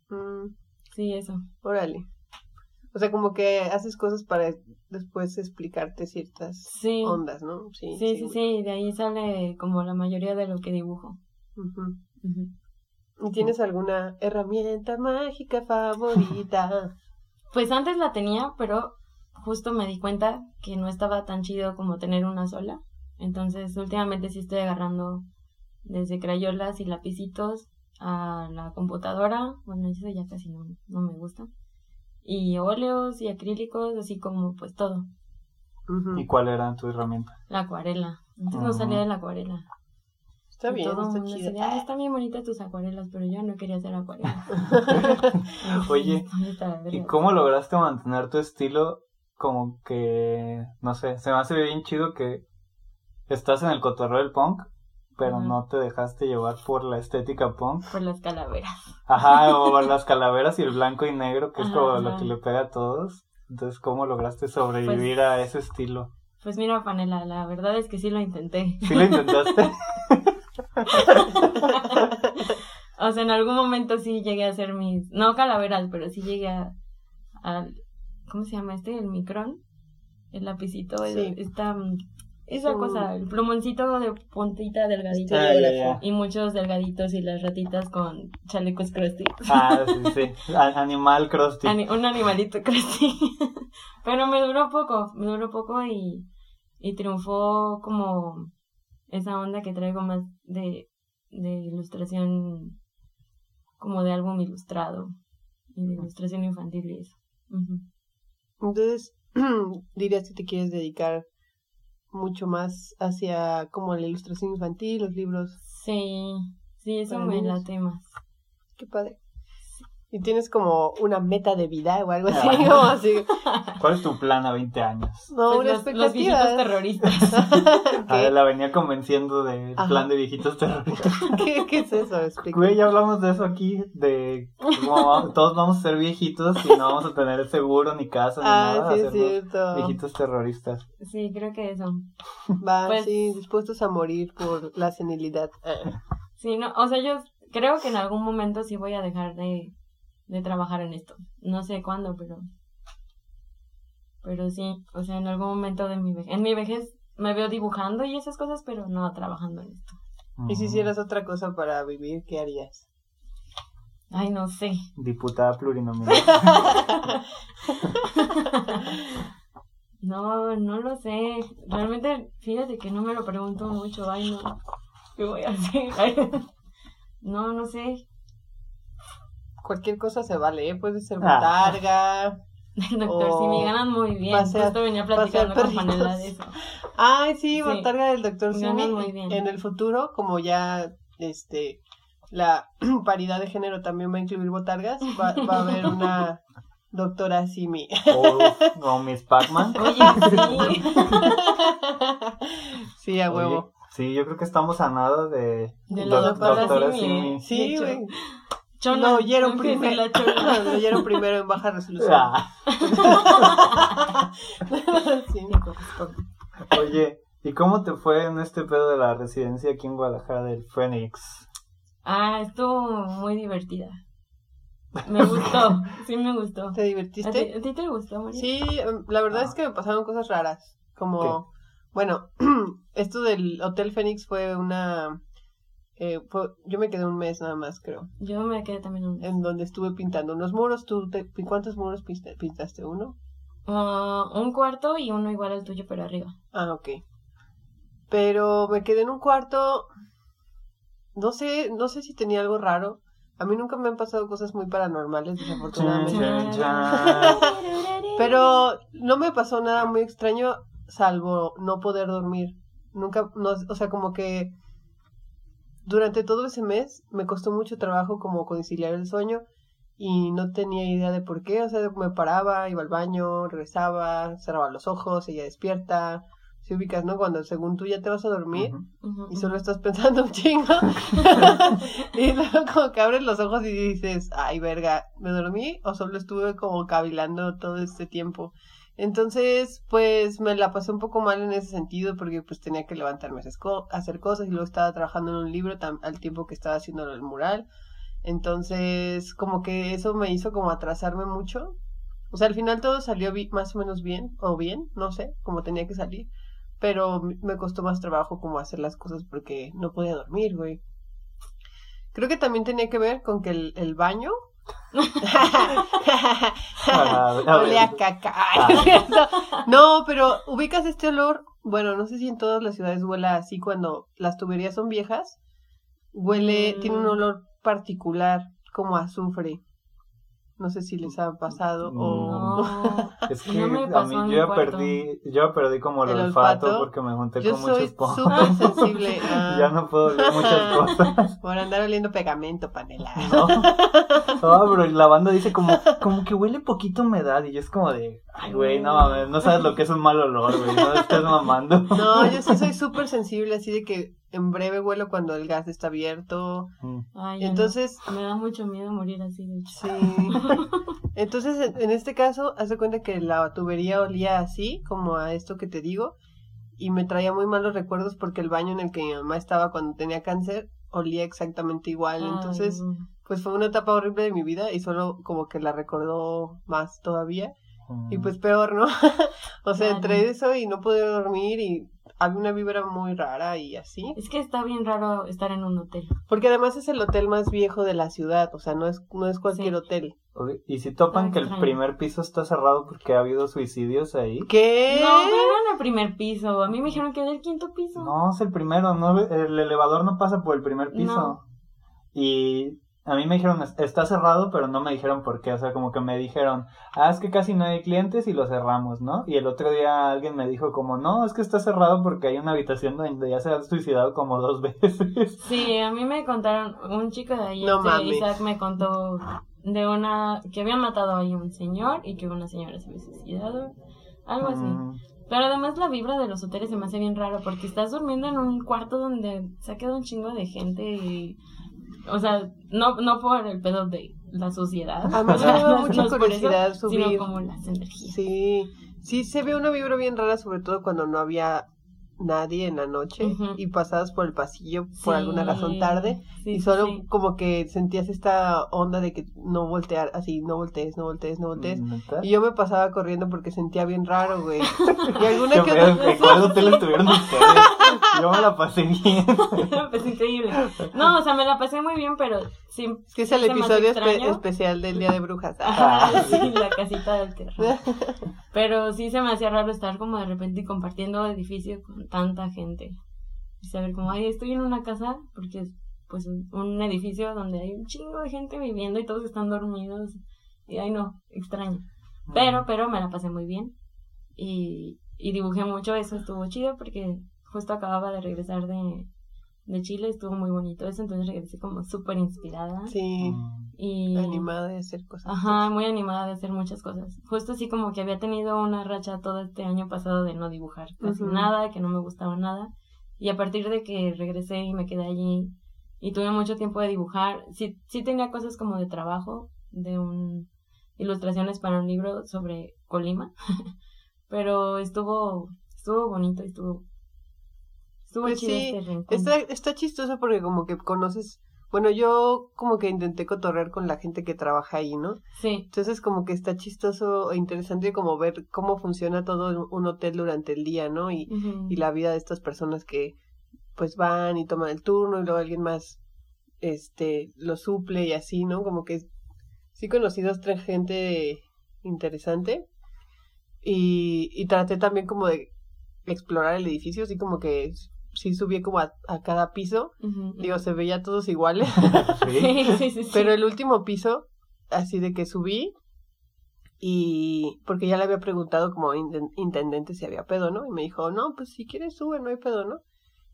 Mm, Sí, eso. órale. O sea, como que haces cosas para después explicarte ciertas Sí. ondas, ¿no? Sí, Sí, sí, de ahí sale como la mayoría de lo que dibujo. ¿Y tienes alguna herramienta mágica favorita? [laughs] Pues antes la tenía, pero justo me di cuenta que no estaba tan chido como tener una sola. Entonces, últimamente sí estoy agarrando desde crayolas y lapicitos a la computadora. Bueno, eso ya casi no, no me gusta. Y óleos y acrílicos, así como pues todo. ¿Y cuál era tu herramienta? La acuarela. Antes no Ah. salía de la acuarela. Está bien, está chido. decía, "Ah, están bien bonitas tus acuarelas, pero yo no quería hacer acuarelas. [laughs] Oye, [laughs] ¿Y cómo lograste mantener tu estilo como que, no sé, se me hace bien chido que estás en el cotorreo del punk, pero no te dejaste llevar por la estética punk? Por las calaveras. Ajá, o [laughs] las calaveras y el blanco y negro, que es Ajá, como ajá. lo que le pega a todos. Entonces, ¿cómo lograste sobrevivir a ese estilo? Pues mira, Panela, la verdad es que sí lo intenté. ¿Sí lo intentaste? [laughs] O sea, en algún momento sí llegué a hacer mis, no calaveras, pero sí llegué a, ¿cómo se llama este? El micrón, el lapicito, el- Sí. esta, mm, esa Sí. cosa, el plumoncito de puntita delgadito. Ah. Y muchos delgaditos y las ratitas con chalecos crusty. Ah, sí, [laughs] sí. Animal Krusty. Ani- un animalito crusty. [laughs] pero me duró poco, me duró poco y, y triunfó como esa onda que traigo más de, de ilustración, como de álbum ilustrado y de ilustración infantil y eso. Entonces, [clears throat] dirías que te quieres dedicar mucho más hacia como la ilustración infantil, los libros. Sí, sí, eso me late más. Qué padre. Y tienes como una meta de vida o algo así, Ah. como así. ¿Cuál es tu plan a 20 años? No, Pues una los, los viejitos terroristas. [laughs] A ver, la venía convenciendo del Ajá. plan de viejitos terroristas. [laughs] ¿Qué, ¿Qué es eso? Explica. Güey, ya hablamos de eso aquí, de cómo todos vamos a ser viejitos y no vamos a tener seguro ni casa ni Ah, nada. sí, es cierto. Viejitos terroristas. Sí, creo que eso. Va, Pues- sí, dispuestos a morir por la senilidad. Ah. Sí, no, o sea, yo creo que en algún momento sí voy a dejar de, de trabajar en esto. No sé cuándo, pero. Pero sí, o sea, en algún momento de mi vejez. En mi vejez me veo dibujando y esas cosas, pero no trabajando en esto. Y si hicieras otra cosa para vivir, ¿qué harías? Ay, no sé. Diputada plurinominal. [laughs] No, no lo sé. Realmente, fíjate que no me lo pregunto mucho. Ay, no. ¿Qué voy a hacer? [laughs] Ay, no, no sé. Cualquier cosa se vale, ¿eh? Puede ser Ah. botarga. [laughs] Doctor, si me ganan muy bien. pasear- Justo venía platicando con. Panela de eso. [laughs] Ay, sí, Sí. botarga del doctor Simi. muy bien. En el futuro, como ya este la [clears throat] paridad de género también va a incluir botargas, va, va a haber una [laughs] doctora Simi. O, o Miss Pac-Man. Oye, sí. sí, a Oye, huevo. Sí, yo creo que estamos a nada de, De la doc- doctora Simi, Simi. Sí, güey. Chona, Lo oyeron primero. [laughs] Lo oyeron primero en baja resolución. Ah, [laughs] Sí. oye, ¿Y cómo te fue en este pedo de la residencia aquí en Guadalajara del Phoenix? Ah, estuvo muy divertida. Me gustó, sí me gustó. ¿Te ¿A ti, divertiste? a ti te gustó, María? Sí, em, la verdad Ah. es que me pasaron cosas raras. Como, ¿Qué? bueno, [clears throat] esto del Hotel Fénix fue una... eh, fue- yo me quedé un mes nada más, creo. Yo me quedé también un... En donde estuve pintando unos muros. ¿Tú te- cuántos muros pintaste? ¿Uno? Ah, un cuarto y uno igual al tuyo, pero arriba. Ah, ok. Pero me quedé en un cuarto. No sé, no sé si tenía algo raro. A mí nunca me han pasado cosas muy paranormales, desafortunadamente. [laughs] Pero no me pasó nada muy extraño, salvo no poder dormir. Nunca, no, o sea, como que durante todo ese mes me costó mucho trabajo como conciliar el sueño y no tenía idea de por qué. O sea, me paraba, iba al baño, regresaba, cerraba los ojos, seguía despierta. Si ubicas, ¿no? Cuando según tú ya te vas a dormir y solo estás pensando un chingo. [laughs] y luego como que abres los ojos y dices, ay, verga, ¿me dormí o solo estuve como cavilando todo este tiempo? Entonces, pues me la pasé un poco mal en ese sentido porque pues tenía que levantarme a hacer cosas y luego estaba trabajando en un libro al tiempo que estaba haciendo el mural. Entonces, como que eso me hizo como atrasarme mucho. O sea, al final todo salió más o menos bien, o bien, no sé, como tenía que salir. Pero me costó más trabajo como hacer las cosas porque no podía dormir, güey. Creo que también tenía que ver con que el, el baño Ah, a Olía a ver. caca. Ay, [laughs] no pero ubicas este olor. Bueno, no sé si en todas las ciudades huela así cuando las tuberías son viejas. Huele, Mm. tiene un olor particular, como azufre. No sé si les ha pasado o. No, [laughs] Es que no me a mí yo ya perdí, yo perdí como el, El olfato, olfato. porque me junté Yo con soy muchos pomos. súper [laughs] sensible a- ya no puedo oler muchas [laughs] cosas. por andar oliendo pegamento, panela. No. No, pero la banda dice como, como que huele poquito humedad y yo es como de, ay güey, no mames, no sabes lo que es un mal olor, güey, no estés mamando. [laughs] No, yo sí soy súper sensible, así de que en breve huelo cuando el gas está abierto. Mm. Ay, no. Entonces, Me da mucho miedo morir así, de hecho. Sí. Entonces, en- en este caso, haz de cuenta que la tubería olía así, como a esto que te digo, y me traía muy malos recuerdos porque el baño en el que mi mamá estaba cuando tenía cáncer olía exactamente igual. Ay, Entonces, no. pues fue una etapa horrible de mi vida y solo como que la recordó más todavía. Y pues peor, ¿no? [laughs] o sea, Claro. entre eso y no poder dormir y había una vibra muy rara y así. Es que está bien raro estar en un hotel. Porque además es el hotel más viejo de la ciudad, o sea, no es, no es cualquier Sí. hotel. Y si topan que el primer piso está cerrado porque ha habido suicidios ahí. ¿Qué? No, pero era en el primer piso. A mí me dijeron que era el quinto piso. No, es el primero, no, el elevador no pasa por el primer piso. No. Y a mí me dijeron, "Es- está cerrado, pero no me dijeron por qué. O sea, como que me dijeron, ah, es que casi no hay clientes y lo cerramos, ¿no? Y el otro día alguien me dijo como, no, es que está cerrado porque hay una habitación donde ya se ha suicidado como dos [laughs] veces. Sí, a mí me contaron, un chico de ahí, No este. Isaac, me contó de una, que habían matado ahí un señor y que una señora se había suicidado, algo así. Mm, Pero además la vibra de los hoteles se me hace bien raro porque estás durmiendo en un cuarto donde se ha quedado un chingo de gente y... O sea, no, no por el pedo de la suciedad. A mí me da mucha no curiosidad eso, subir. Sino como las energías. Sí, sí, se ve una vibra bien rara, sobre todo cuando no había nadie en la noche y pasabas por el pasillo por Sí, alguna razón tarde sí, y solo sí. como que sentías esta onda de que no voltear, así, no voltees, no voltees, no voltees. Y yo me pasaba corriendo porque sentía bien raro, güey. [laughs] Y alguna ¿Qué que otra ¿En cuál hotel estuvieron ustedes? Yo me la pasé bien. [laughs] pues increíble. No, o sea, me la pasé muy bien, pero sí. Es que es el episodio espe- especial del Día de Brujas. Ajá, [laughs] sí, la casita del terror. Pero sí se me hacía raro estar como de repente compartiendo edificio con tanta gente. Y saber como, ay, estoy en una casa, porque es pues un, un edificio donde hay un chingo de gente viviendo y todos están dormidos. Y ay, no, extraño. Pero, pero me la pasé muy bien. Y, y dibujé mucho, eso estuvo chido porque justo acababa de regresar de, de Chile, estuvo muy bonito eso, entonces regresé como súper inspirada. Sí. Y animada de hacer cosas. Ajá, muy animada de hacer muchas cosas. Justo así como que había tenido una racha todo este año pasado de no dibujar casi nada, que no me gustaba nada. Y a partir de que regresé y me quedé allí y tuve mucho tiempo de dibujar, sí, sí tenía cosas como de trabajo, de un ilustraciones para un libro sobre Colima, [laughs] pero estuvo estuvo bonito, estuvo Estuvo Pues chido sí, este reencuentro. Está, está chistoso porque como que conoces, bueno, yo como que intenté cotorrear con la gente que trabaja ahí, ¿no? Sí. Entonces como que está chistoso e interesante como ver cómo funciona todo un hotel durante el día, ¿no? Y, y la vida de estas personas que pues van y toman el turno y luego alguien más este lo suple y así, ¿no? Como que sí conocí dos, tres gente interesante y, y traté también como de explorar el edificio, así como que sí subí como a, a cada piso, digo, se veía todos iguales, [laughs] [laughs] Sí. Sí, sí, pero el último piso, así de que subí y porque ya le había preguntado como inten- intendente si había pedo, ¿no? Y me dijo, no, pues si quieres sube, no hay pedo, ¿no?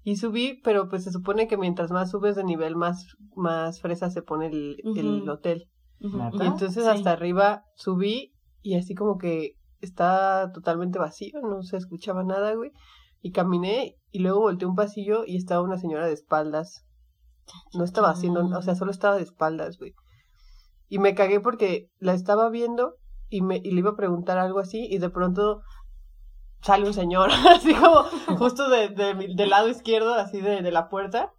Y subí, pero pues se supone que mientras más subes de nivel, más, más fresa se pone el, el hotel. Y entonces Sí. hasta arriba subí y así como que está totalmente vacío, no se escuchaba nada, güey. Y caminé y luego volteé un pasillo y estaba una señora de espaldas. No estaba haciendo, o sea, solo estaba de espaldas, güey. Y me cagué porque la estaba viendo y me y le iba a preguntar algo así y de pronto sale un señor, [laughs] así como justo de, del lado izquierdo, así de, de la puerta.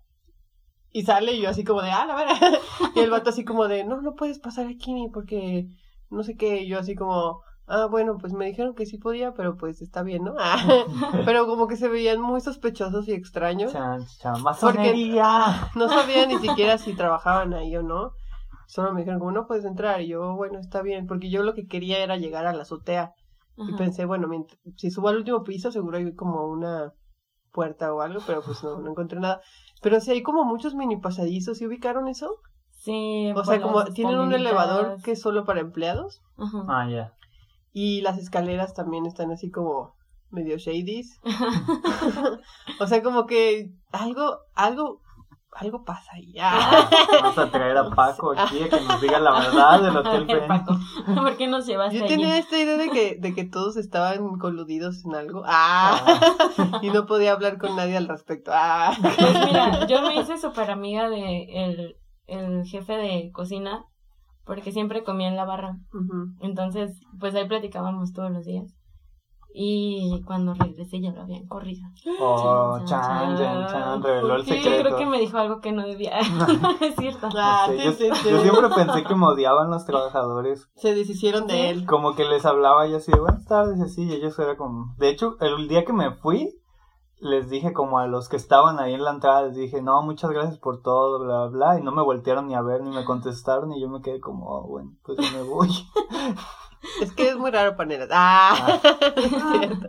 Y sale y yo así como de, ah, la vera. [laughs] Y el vato así como de, no, no puedes pasar aquí ni porque no sé qué. Y yo así como, ah, bueno, pues me dijeron que sí podía, pero pues está bien, ¿no? Ah, [laughs] [laughs] pero como que se veían muy sospechosos y extraños. Chan, chan, masonería. [laughs] No sabía ni siquiera si trabajaban ahí o no. Solo me dijeron como, no puedes entrar. Y yo, bueno, está bien. Porque yo lo que quería era llegar a la azotea. Y pensé, bueno, mient- si subo al último piso, seguro hay como una puerta o algo, pero pues no, no encontré nada. Pero sí hay como muchos mini pasadizos, ¿sí ubicaron eso? Sí, O sea, como tienen un elevador que es solo para empleados Ajá. Ah, ya. Y las escaleras también están así como medio shadies. [laughs] [laughs] o sea, como que algo, algo, algo pasa ahí. Ah. Vamos a traer a Paco aquí a que nos diga la verdad del Hotel Qué Paco. [laughs] ¿Por qué nos llevaste Yo allí? tenía esta idea de que, de que todos estaban coludidos en algo. Ah. y no podía hablar con nadie al respecto. Ah. Pues mira, yo me hice súper amiga de el, el jefe de cocina porque siempre comía en la barra. Entonces, pues ahí platicábamos todos los días. Y cuando regresé ya lo habían corrido. Oh, Chan, chan, chan, chan, reveló el Sí, yo secreto. creo que me dijo algo que no debía. no [laughs] es cierto. Ah, Sí, sí, yo, sí, sí. yo siempre pensé que me odiaban los trabajadores. Se deshicieron de él. Como que les hablaba y así de buenas tardes y así, y ellos era como... De hecho, el día que me fui, les dije como a los que estaban ahí en la entrada, les dije, no, muchas gracias por todo, bla, bla, bla, y no me voltearon ni a ver, ni me contestaron, y yo me quedé como, oh, bueno, pues ya me voy. [laughs] Es que es muy raro Paneras. Ah, [laughs] cierto.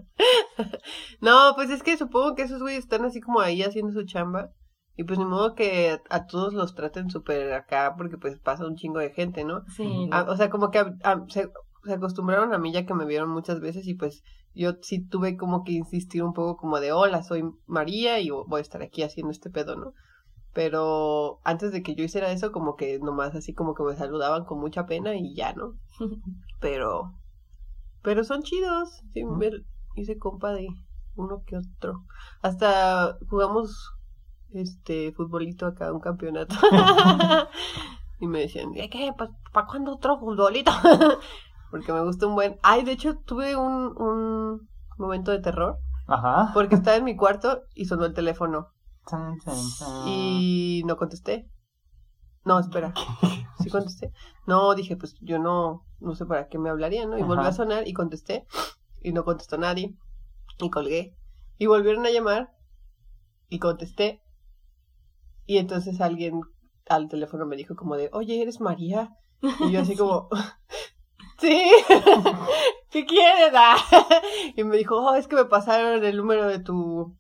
No, pues es que supongo que esos güeyes están así como ahí haciendo su chamba. Y pues ni modo que a todos los traten súper acá porque pues pasa un chingo de gente, ¿no? Sí. Ah, o sea, como que a- a- se, se acostumbraron a mí ya que me vieron muchas veces y pues yo sí tuve como que insistir un poco como de hola, soy María y voy a estar aquí haciendo este pedo, ¿no? Pero antes de que yo hiciera eso, como que nomás así como que me saludaban con mucha pena y ya, ¿no? [laughs] Pero, pero son chidos. Sí, me hice compa de uno que otro. Hasta jugamos este futbolito acá, un campeonato. [laughs] [laughs] y me decían, ¿de qué? ¿Para cuándo otro futbolito? Porque me gusta un buen. Ay, de hecho, tuve un, un momento de terror. Ajá. Porque estaba en mi cuarto y sonó el teléfono. Y no contesté. No, espera. Sí contesté. No, dije, pues yo no, no sé para qué me hablarían, ¿no? Y volvió a sonar y contesté. Y no contestó nadie. Y colgué. Y volvieron a llamar. Y contesté. Y entonces alguien al teléfono me dijo como de, oye, ¿eres María? Y yo así [laughs] como, sí, [laughs] ¿qué quieres? Ah. [laughs] Y me dijo, oh, es que me pasaron el número de tu,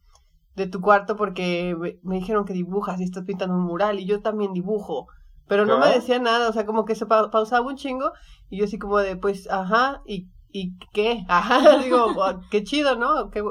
de tu cuarto porque me, me dijeron que dibujas y estás pintando un mural y yo también dibujo. Pero no me decía nada, o sea, como que se pa- pausaba un chingo y yo así como de, pues, ajá, ¿y, y qué? Ajá, [laughs] digo, "Oh, qué chido, ¿no? Qué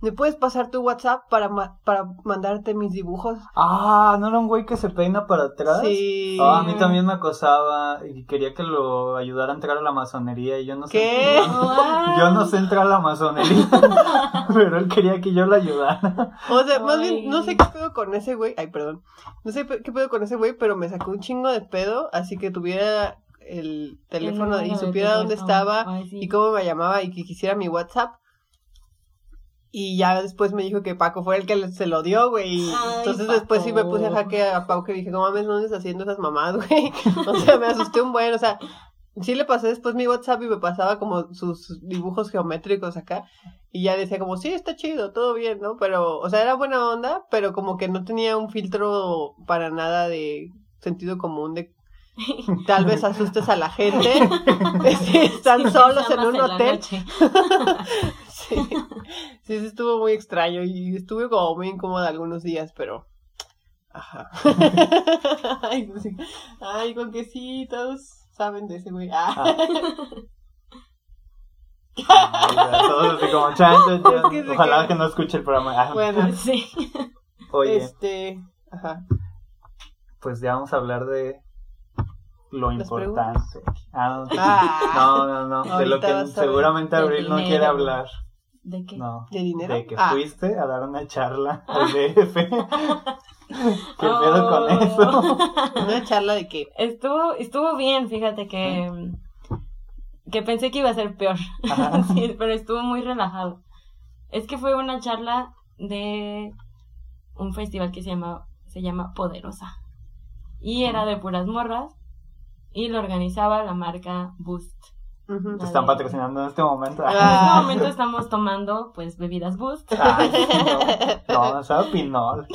¿Me puedes pasar tu WhatsApp para, ma- para mandarte mis dibujos? Ah, ¿no era un güey que se peina para atrás? Sí. Ah, a mí también me acosaba y quería que lo ayudara a entrar a la masonería y yo no sé. ¿Qué? [laughs] Yo no sé entrar a la masonería, [laughs] pero él quería que yo lo ayudara. O sea, más Ay. bien, no sé qué pedo con ese güey. Ay, perdón. No sé qué pedo con ese güey, pero me sacó un chingo de pedo, así que tuviera el teléfono El y supiera dónde estaba Ay, sí. y cómo me llamaba y que quisiera mi WhatsApp. Y ya después me dijo que Paco fue el que se lo dio, güey. Entonces después sí me puse a jaque a Paco y dije, no mames, no andes haciendo esas mamadas, [laughs] güey. O sea, me asusté un buen, o sea, sí le pasé después mi WhatsApp y me pasaba como sus dibujos geométricos acá. Y ya decía como, sí, está chido, todo bien, ¿no? Pero, o sea, era buena onda, pero como que no tenía un filtro para nada de sentido común de [laughs] tal vez asustes a la gente. [laughs] si están solos en un hotel. Sí, sí, estuvo muy extraño y estuve como muy incómoda algunos días, pero... Ajá. [laughs] Ay, pues sí. Ay, con que sí, todos saben de ese güey. Ah. [laughs] Ay, ya, Todos así como chan, [laughs] chan, chan. Es que se Ojalá que no escuche el programa. Ah, Bueno, Sí. Oye, este... Ajá. pues ya vamos a hablar de lo ¿Las importante. Ah, no, Ah, no, no, no, de lo que seguramente Abril no quiere hablar. ¿De qué? No, ¿De dinero? de que Ah. fuiste a dar una charla [laughs] al DF. [laughs] ¿Qué pedo con Oh. eso? [laughs] Una charla de que... Estuvo, estuvo bien, fíjate que, que pensé que iba a ser peor. Sí, pero estuvo muy relajado. Es que fue una charla de un festival que se llama, se llama Poderosa. Y era de puras morras. Y lo organizaba la marca Boost. Te están patrocinando en este momento. En Ah. este momento estamos tomando, pues, bebidas Boost. Ay, no, no, sabe pinol.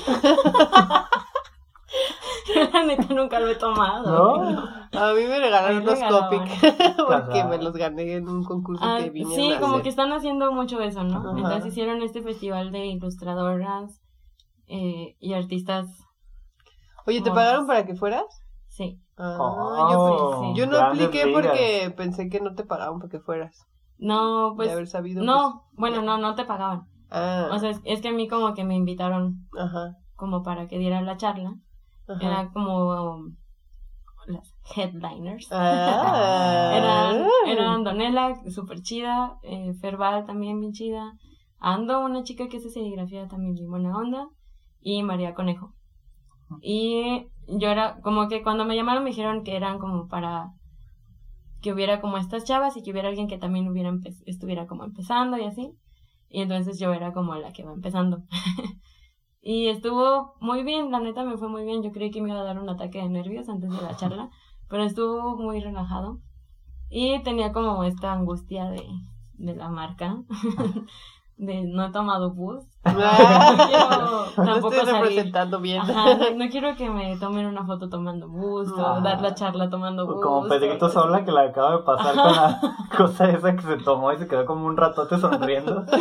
La neta nunca lo he tomado. ¿No? A mí me regalaron unos. Copic [laughs] porque me los gané en un concurso Ah, que vine sí, a como hacer. que están haciendo mucho eso, ¿no? Ajá. Entonces hicieron este festival de ilustradoras eh, y artistas. Oye, ¿te pagaron para que fueras? Sí. Ah, Oh, sí. yo, yo no apliqué ligas. porque pensé que no te pagaban para que fueras. No, de pues. haber sabido. pues. No, bueno, no, no te pagaban. Ah, O sea, es, es que a mí como que me invitaron ajá, como para que diera la charla. ajá. Era como um, las headliners. Ah. [laughs] Eran, eran Donela, súper chida, eh, Ferbal también bien chida, Ando, una chica que hace serigrafía también bien buena onda, y María Conejo. Y yo era, como que cuando me llamaron me dijeron que eran como para que hubiera como estas chavas y que hubiera alguien que también hubiera estuviera como empezando y así. Y entonces yo era como la que va empezando. [laughs] y estuvo muy bien, la neta me fue muy bien. Yo creí que me iba a dar un ataque de nervios antes de la [laughs] charla, pero estuvo muy relajado. Y tenía como esta angustia de, de la marca, [laughs] de no he tomado bus. [laughs] No quiero tampoco estoy salir. representando bien. Ajá, no, quiero que me tomen una foto tomando bus o Ah. dar la charla tomando bus. Como Pedrito. Sola que le acaba de pasar con la [laughs] cosa esa que se tomó y se quedó como un ratote sonriendo. [laughs]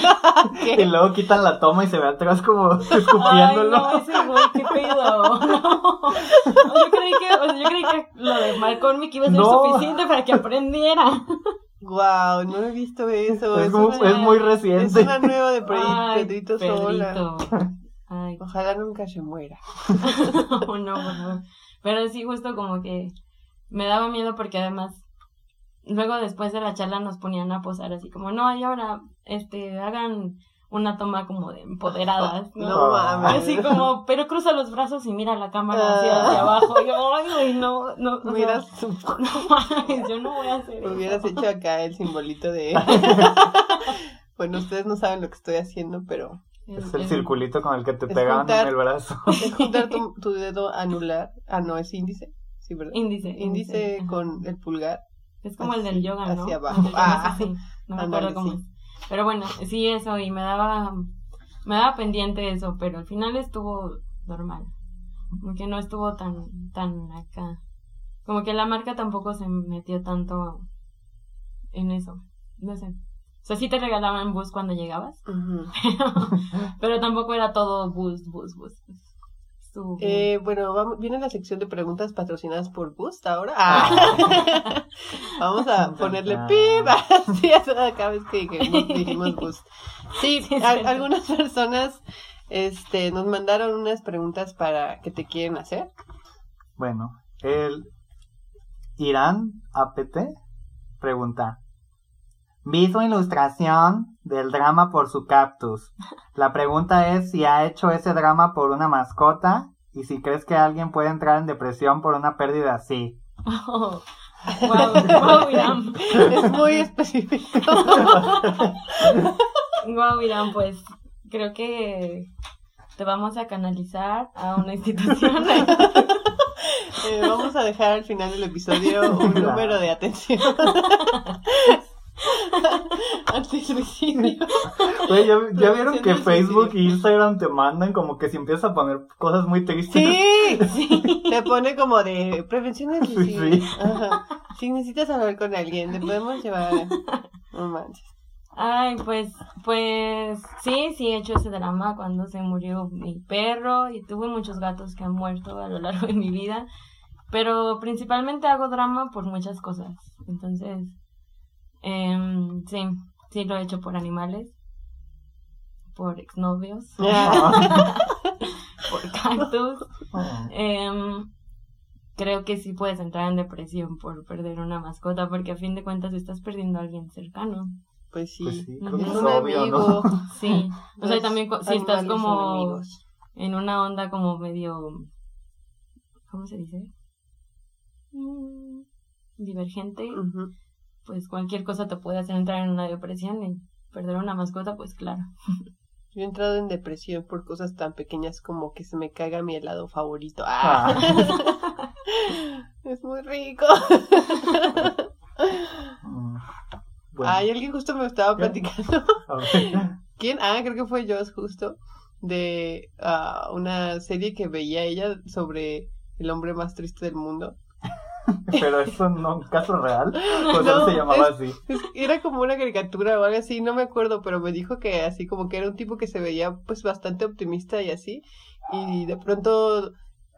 Y luego quitan la toma y se ve atrás como Ay, escupiéndolo. no, ese güey, qué pedo. No. Yo creí que, o sea, yo creí que lo de McCormick iba a ser No. suficiente para que aprendiera. Wow, no he visto eso. Es, Es, muy, una, es muy es reciente. una nueva de Pedrito Sola. Ay, Ojalá nunca se muera. no, [laughs] no, por favor. Pero sí, justo como que me daba miedo porque además, luego después de la charla nos ponían a posar así como, no, y ahora, este, hagan una toma como de empoderadas, ¿no? No mames. Así como, pero cruza los brazos y mira la cámara hacia, Ah. hacia abajo. Y yo, ay, güey, no, no, o sea, Hubieras, no [laughs] mames, yo no voy a hacer eso. hubieras hecho acá el simbolito de. [laughs] bueno, ustedes no saben lo que estoy haciendo, pero Es el circulito con el que te pegaban en el brazo. [laughs] es juntar tu, tu dedo anular. Ah, no, es índice. Sí, ¿verdad? Índice. Índice con el pulgar. Es como el del yoga, ¿no? hacia abajo. Ah, así, no me acuerdo cómo sí. es. Pero bueno, sí, eso, y me daba, me daba pendiente eso, pero al final estuvo normal. Como que no estuvo tan, tan acá. Como que la marca tampoco se metió tanto en eso. No sé. O sea, sí te regalaban bus cuando llegabas, Ujú. [laughs] pero tampoco era todo bus, bus, bus. Estuvo. Eh, bueno, vamos, viene la sección de preguntas patrocinadas por Boost ahora. Ah. [laughs] Vamos a ponerle pip. [laughs] Sí, eso cada vez que dijimos, dijimos Boost. Sí, Sí, a- sí. algunas personas este, nos mandaron unas preguntas para que te quieren hacer. Bueno, el Irán APT pregunta. Vi su ilustración del drama por su cactus. La pregunta es si ha hecho ese drama por una mascota y si crees que alguien puede entrar en depresión por una pérdida así. Oh, wow, wow, Irán. Es muy específico. Wow, Irán, pues creo que te vamos a canalizar a una institución. Eh, vamos a dejar al final del episodio un número de atención. [laughs] Anti-suicidio. Güey, ¿ya, ya vieron que Facebook suicidio. e Instagram te mandan como que si empiezas a poner cosas muy tristes? Sí, [laughs] te pone como de prevención del Sí, suicidio. sí. Ajá. Si necesitas hablar con alguien, te podemos llevar. No manches. Ay, pues, pues, sí, sí he hecho ese drama cuando se murió mi perro y tuve muchos gatos que han muerto a lo largo de mi vida, pero principalmente hago drama por muchas cosas. Entonces, em, sí, sí lo he hecho por animales, por exnovios, [laughs] [laughs] por cactus. Em, creo que sí puedes entrar en depresión por perder una mascota, porque a fin de cuentas estás perdiendo a alguien cercano. Pues sí. Pues sí, creo creo que Es es un obvio, amigo. ¿no? [laughs] Sí, o sea, también si estás como en una onda como medio, ¿cómo se dice? Mm, divergente, Ujú. Pues cualquier cosa te puede hacer entrar en una depresión y perder una mascota, pues claro. Yo he entrado en depresión por cosas tan pequeñas como que se me caiga mi helado favorito. ¡Ah! Ah. [laughs] es muy rico. Mm. Bueno, Ay, alguien justo me estaba platicando. ¿Quién? Ah, creo que fue Joss justo. De ah, una serie que veía ella sobre el hombre más triste del mundo. [laughs] Pero eso no es un caso real. [laughs] Pues No, se llamaba es- así. Es- Era como una caricatura o algo así, no me acuerdo, pero me dijo que así como que era un tipo que se veía pues bastante optimista y así. Y de pronto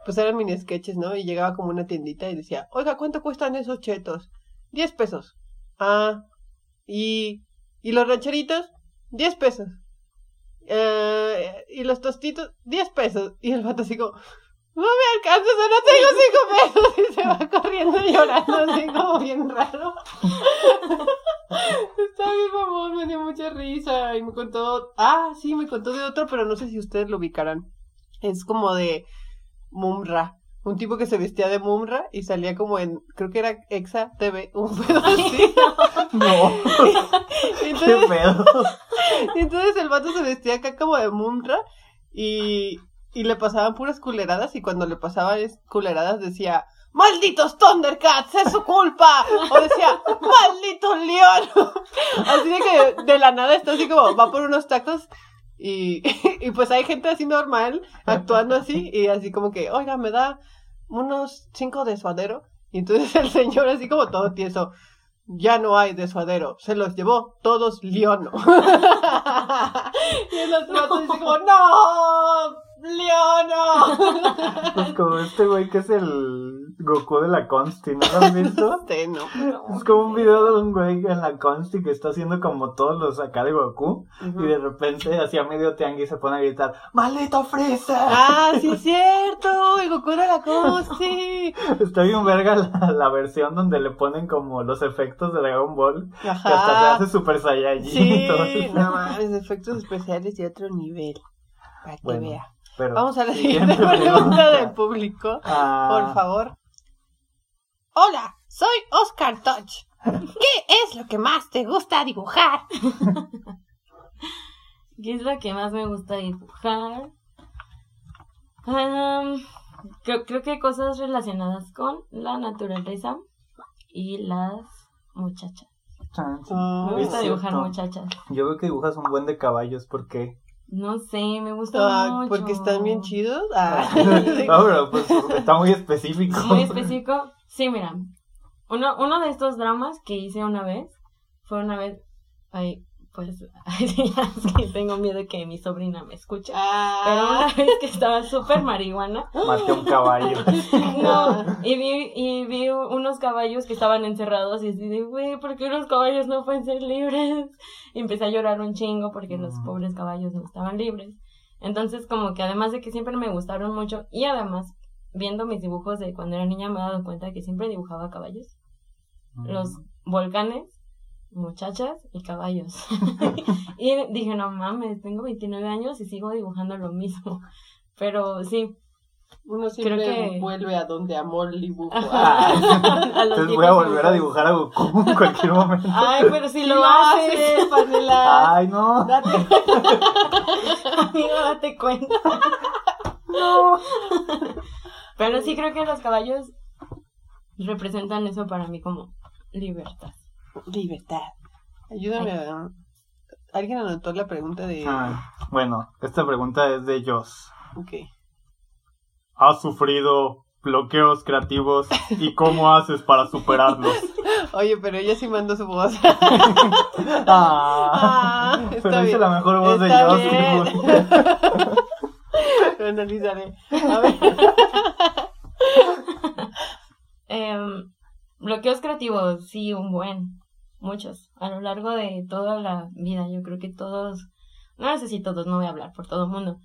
pues eran mini sketches, ¿no? Y llegaba como una tiendita y decía, oiga, ¿cuánto cuestan esos chetos? Diez pesos. Ah, y, y los rancheritos, diez pesos. Eh, y los tostitos, diez pesos. Y el vato así como, no me alcanza, o sea, no tengo cinco pesos. Y se va corriendo llorando así como bien raro. [laughs] Está bien mamón, me dio mucha risa y me contó, ah, sí, me contó de otro, pero no sé si ustedes lo ubicarán. Es como de Mumra, un tipo que se vestía de Mumra y salía como en, creo que era Exa TV, un pedo así. No, [laughs] Y [laughs] qué entonces, pedo. y entonces el vato se vestía acá como de Mumra y, y le pasaban puras culeradas y cuando le pasaban culeradas decía, ¡Malditos Thundercats! ¡Es su culpa! O decía, ¡Maldito León! [laughs] Así de que de la nada está así como, va por unos tacos y, [laughs] y pues hay gente así normal actuando así y así como que, oiga, me da unos cinco de suadero. Y entonces el señor así como todo tieso, ya no hay de suadero, se los llevó todos Leono. [laughs] y el otro vato dice como, ¡No! ¡Leono! Pues [laughs] como este güey que es el Goku de la Consti, ¿no lo has visto? [laughs] Este, no. Es como un video de un güey en la Consti que está haciendo como todos los acá de Goku y de repente hacia medio tianguis se pone a gritar ¡Maldito Freezer! Ah, sí es [laughs] cierto, el Goku de la Costi. Está bien verga la, la versión donde le ponen como los efectos de Dragon Ball que hasta se Ajá. hace Super Saiyajin y todo Sí, no mames, efectos especiales de otro nivel. Para que Bueno, vea. Pero, Vamos a la siguiente pregunta pregunta. del público. Ah, Por favor. Hola, soy Oscar Touch. ¿Qué es lo que más te gusta dibujar? [laughs] ¿Qué es lo que más me gusta dibujar? Creo, creo que cosas relacionadas con la naturaleza y las muchachas. Ah, Me gusta dibujar muchachas. Yo veo que dibujas un buen de caballos porque No sé, me gusta Ah, mucho. porque están bien chidos. [laughs] Ah. [laughs] no, pero pues está muy específico. Muy específico. Sí, mira. Uno, uno de estos dramas que hice una vez fue una vez. Ay, pues. Ay, sí, es que tengo miedo de que mi sobrina me escuche. Pero Ah. una vez que estaba súper marihuana. Maté un caballo. [laughs] No, y vi, y vi unos caballos que estaban encerrados y así de, güey, ¿por qué los caballos no pueden ser libres? Y empecé a llorar un chingo porque los Mm. pobres caballos no estaban libres. Entonces, como que además de que siempre me gustaron mucho, y además, viendo mis dibujos de cuando era niña, me he dado cuenta que siempre dibujaba caballos. Los volcanes, muchachas y caballos. [laughs] y dije, no mames, tengo 29 años y sigo dibujando lo mismo. Pero sí, Uno siempre que- vuelve a donde amó el dibujo. Ah, [laughs] A los entonces voy a volver a dibujar a Goku en cualquier momento. Ay, pero si Sí lo [laughs] haces, haces, Pamela. Ay, no. Date. amigo, date cuenta. No. Pero sí creo que los caballos representan eso para mí como libertad. Libertad. Ayúdame a... Alguien anotó la pregunta de... Ah, bueno, esta pregunta es de Joss. Ok. ¿Has sufrido bloqueos creativos y cómo haces para superarlos? [laughs] Oye, pero ella sí mandó su voz. [laughs] Ah, Ah, está pero hice bien. la mejor voz de Está Joss. bien. Lo [laughs] analizaré. A ver. Em, bloqueos creativos, sí, un buen. Muchos. A lo largo de toda la vida, yo creo que todos, no sé si todos, no voy a hablar por todo el mundo,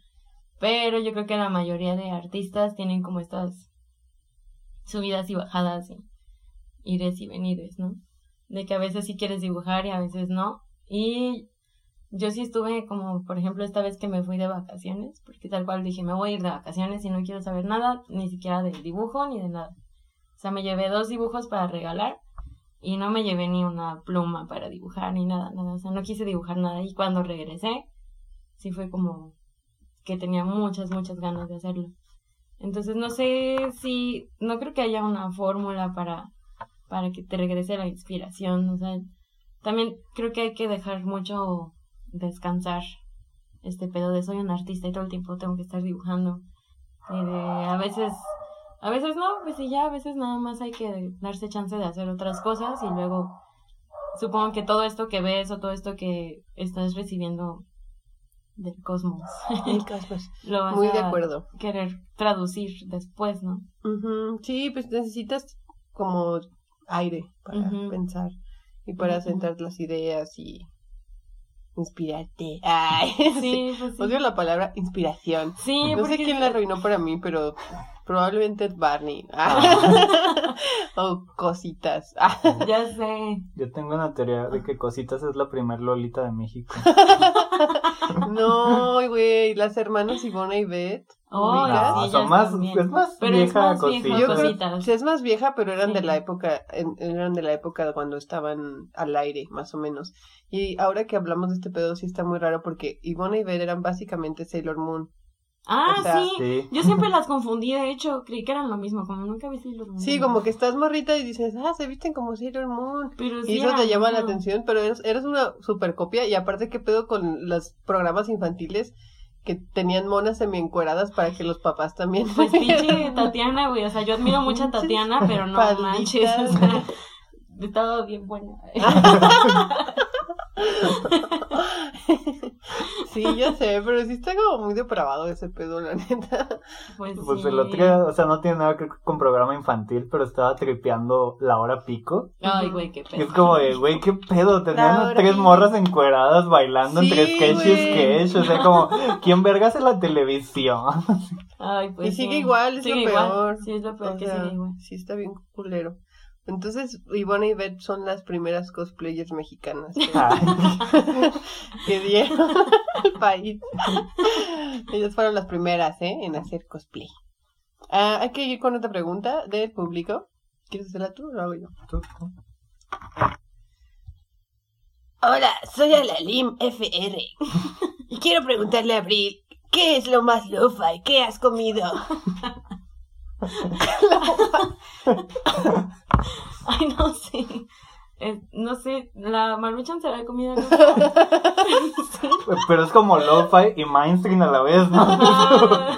pero yo creo que la mayoría de artistas tienen como estas subidas y bajadas y ires y venires, ¿no? De que a veces sí quieres dibujar y a veces no. Y yo sí estuve como, por ejemplo, esta vez que me fui de vacaciones, porque tal cual dije, me voy a ir de vacaciones y no quiero saber nada, ni siquiera del dibujo ni de nada. O sea, me llevé dos dibujos para regalar y no me llevé ni una pluma para dibujar ni nada, nada. O sea, no quise dibujar nada y cuando regresé, sí fue como que tenía muchas, muchas ganas de hacerlo. Entonces, no sé si, no creo que haya una fórmula para, para que te regrese la inspiración. O sea, también creo que hay que dejar mucho descansar este pedo de soy un artista y todo el tiempo tengo que estar dibujando. Y de a veces a veces no, pues sí, ya, a veces nada más hay que darse chance de hacer otras cosas y luego supongo que todo esto que ves o todo esto que estás recibiendo del cosmos [laughs] El cosmos. lo vas Muy a de acuerdo. querer traducir después, ¿no? Sí, pues necesitas como aire para pensar y para Ujú. sentar las ideas y inspirarte. Ay, [laughs] Sí, pues sí. Odio la palabra inspiración. Sí, No sé quién la arruinó para mí, pero probablemente Barney. [laughs] o cositas. Ah, ya sé. Yo tengo una teoría de que Cositas es la primer Lolita de México. [laughs] [laughs] no, güey, las hermanas Ivona y Beth. Oh. No, sí, son más, también. es más Pero es vieja más Cositas. vieja Yo creo Cositas. que es más vieja, pero eran de Sí. la época, en- eran de la época cuando estaban al aire, más o menos. Y ahora que hablamos de este pedo, sí está muy raro porque Ivona y Beth eran básicamente Sailor Moon. Ah, o sea, sí. Sí. Yo siempre las confundí, de hecho, creí que eran lo mismo, como nunca vi Sailor Moon. Sí, como que estás morrita y dices, ah, se visten como Sailor Moon. Pero sí Y eso eran te llama la atención, pero eres, eres una super copia. Y aparte, ¿qué pedo con los programas infantiles que tenían monas semi-encueradas para que los papás también... Pues [laughs] pinche Tatiana, güey. O sea, yo admiro mucho a Tatiana, pero no manches. O sea, estaba bien buena. [laughs] [laughs] sí, ya sé, pero sí está como muy depravado ese pedo, la neta. Pues, Pues sí. el otro día, o sea, no tiene nada que ver con programa infantil, pero estaba tripeando la hora pico. Ay, güey, qué Y pedo. es como de, güey, qué pedo, tenían tres pico. morras encueradas bailando entre Sí, sketch y sketch. O sea, como, ¿quién vergas en la televisión? Ay, pues y sigue sí. igual, es Sigue lo igual. peor. Sí, es lo peor O que sea, sigue igual. sí está bien culero. Entonces, Ivona y Beth son las primeras cosplayers mexicanas que, [laughs] que dieron al país. Ellas fueron las primeras, ¿eh? En hacer cosplay. Ah, hay que ir con otra pregunta del público. ¿Quieres hacerla tú o la hago yo? tú, tú. Hola, soy Alalim FR. y quiero preguntarle a Abril, ¿qué es lo más lo-fi? ¿Qué has comido? [laughs] [laughs] Ay, no sé. Eh, no sé, la maruchan será comida. ¿no? sí. [laughs] Pero es como lo-fi y mainstream a la vez, ¿no? Ah,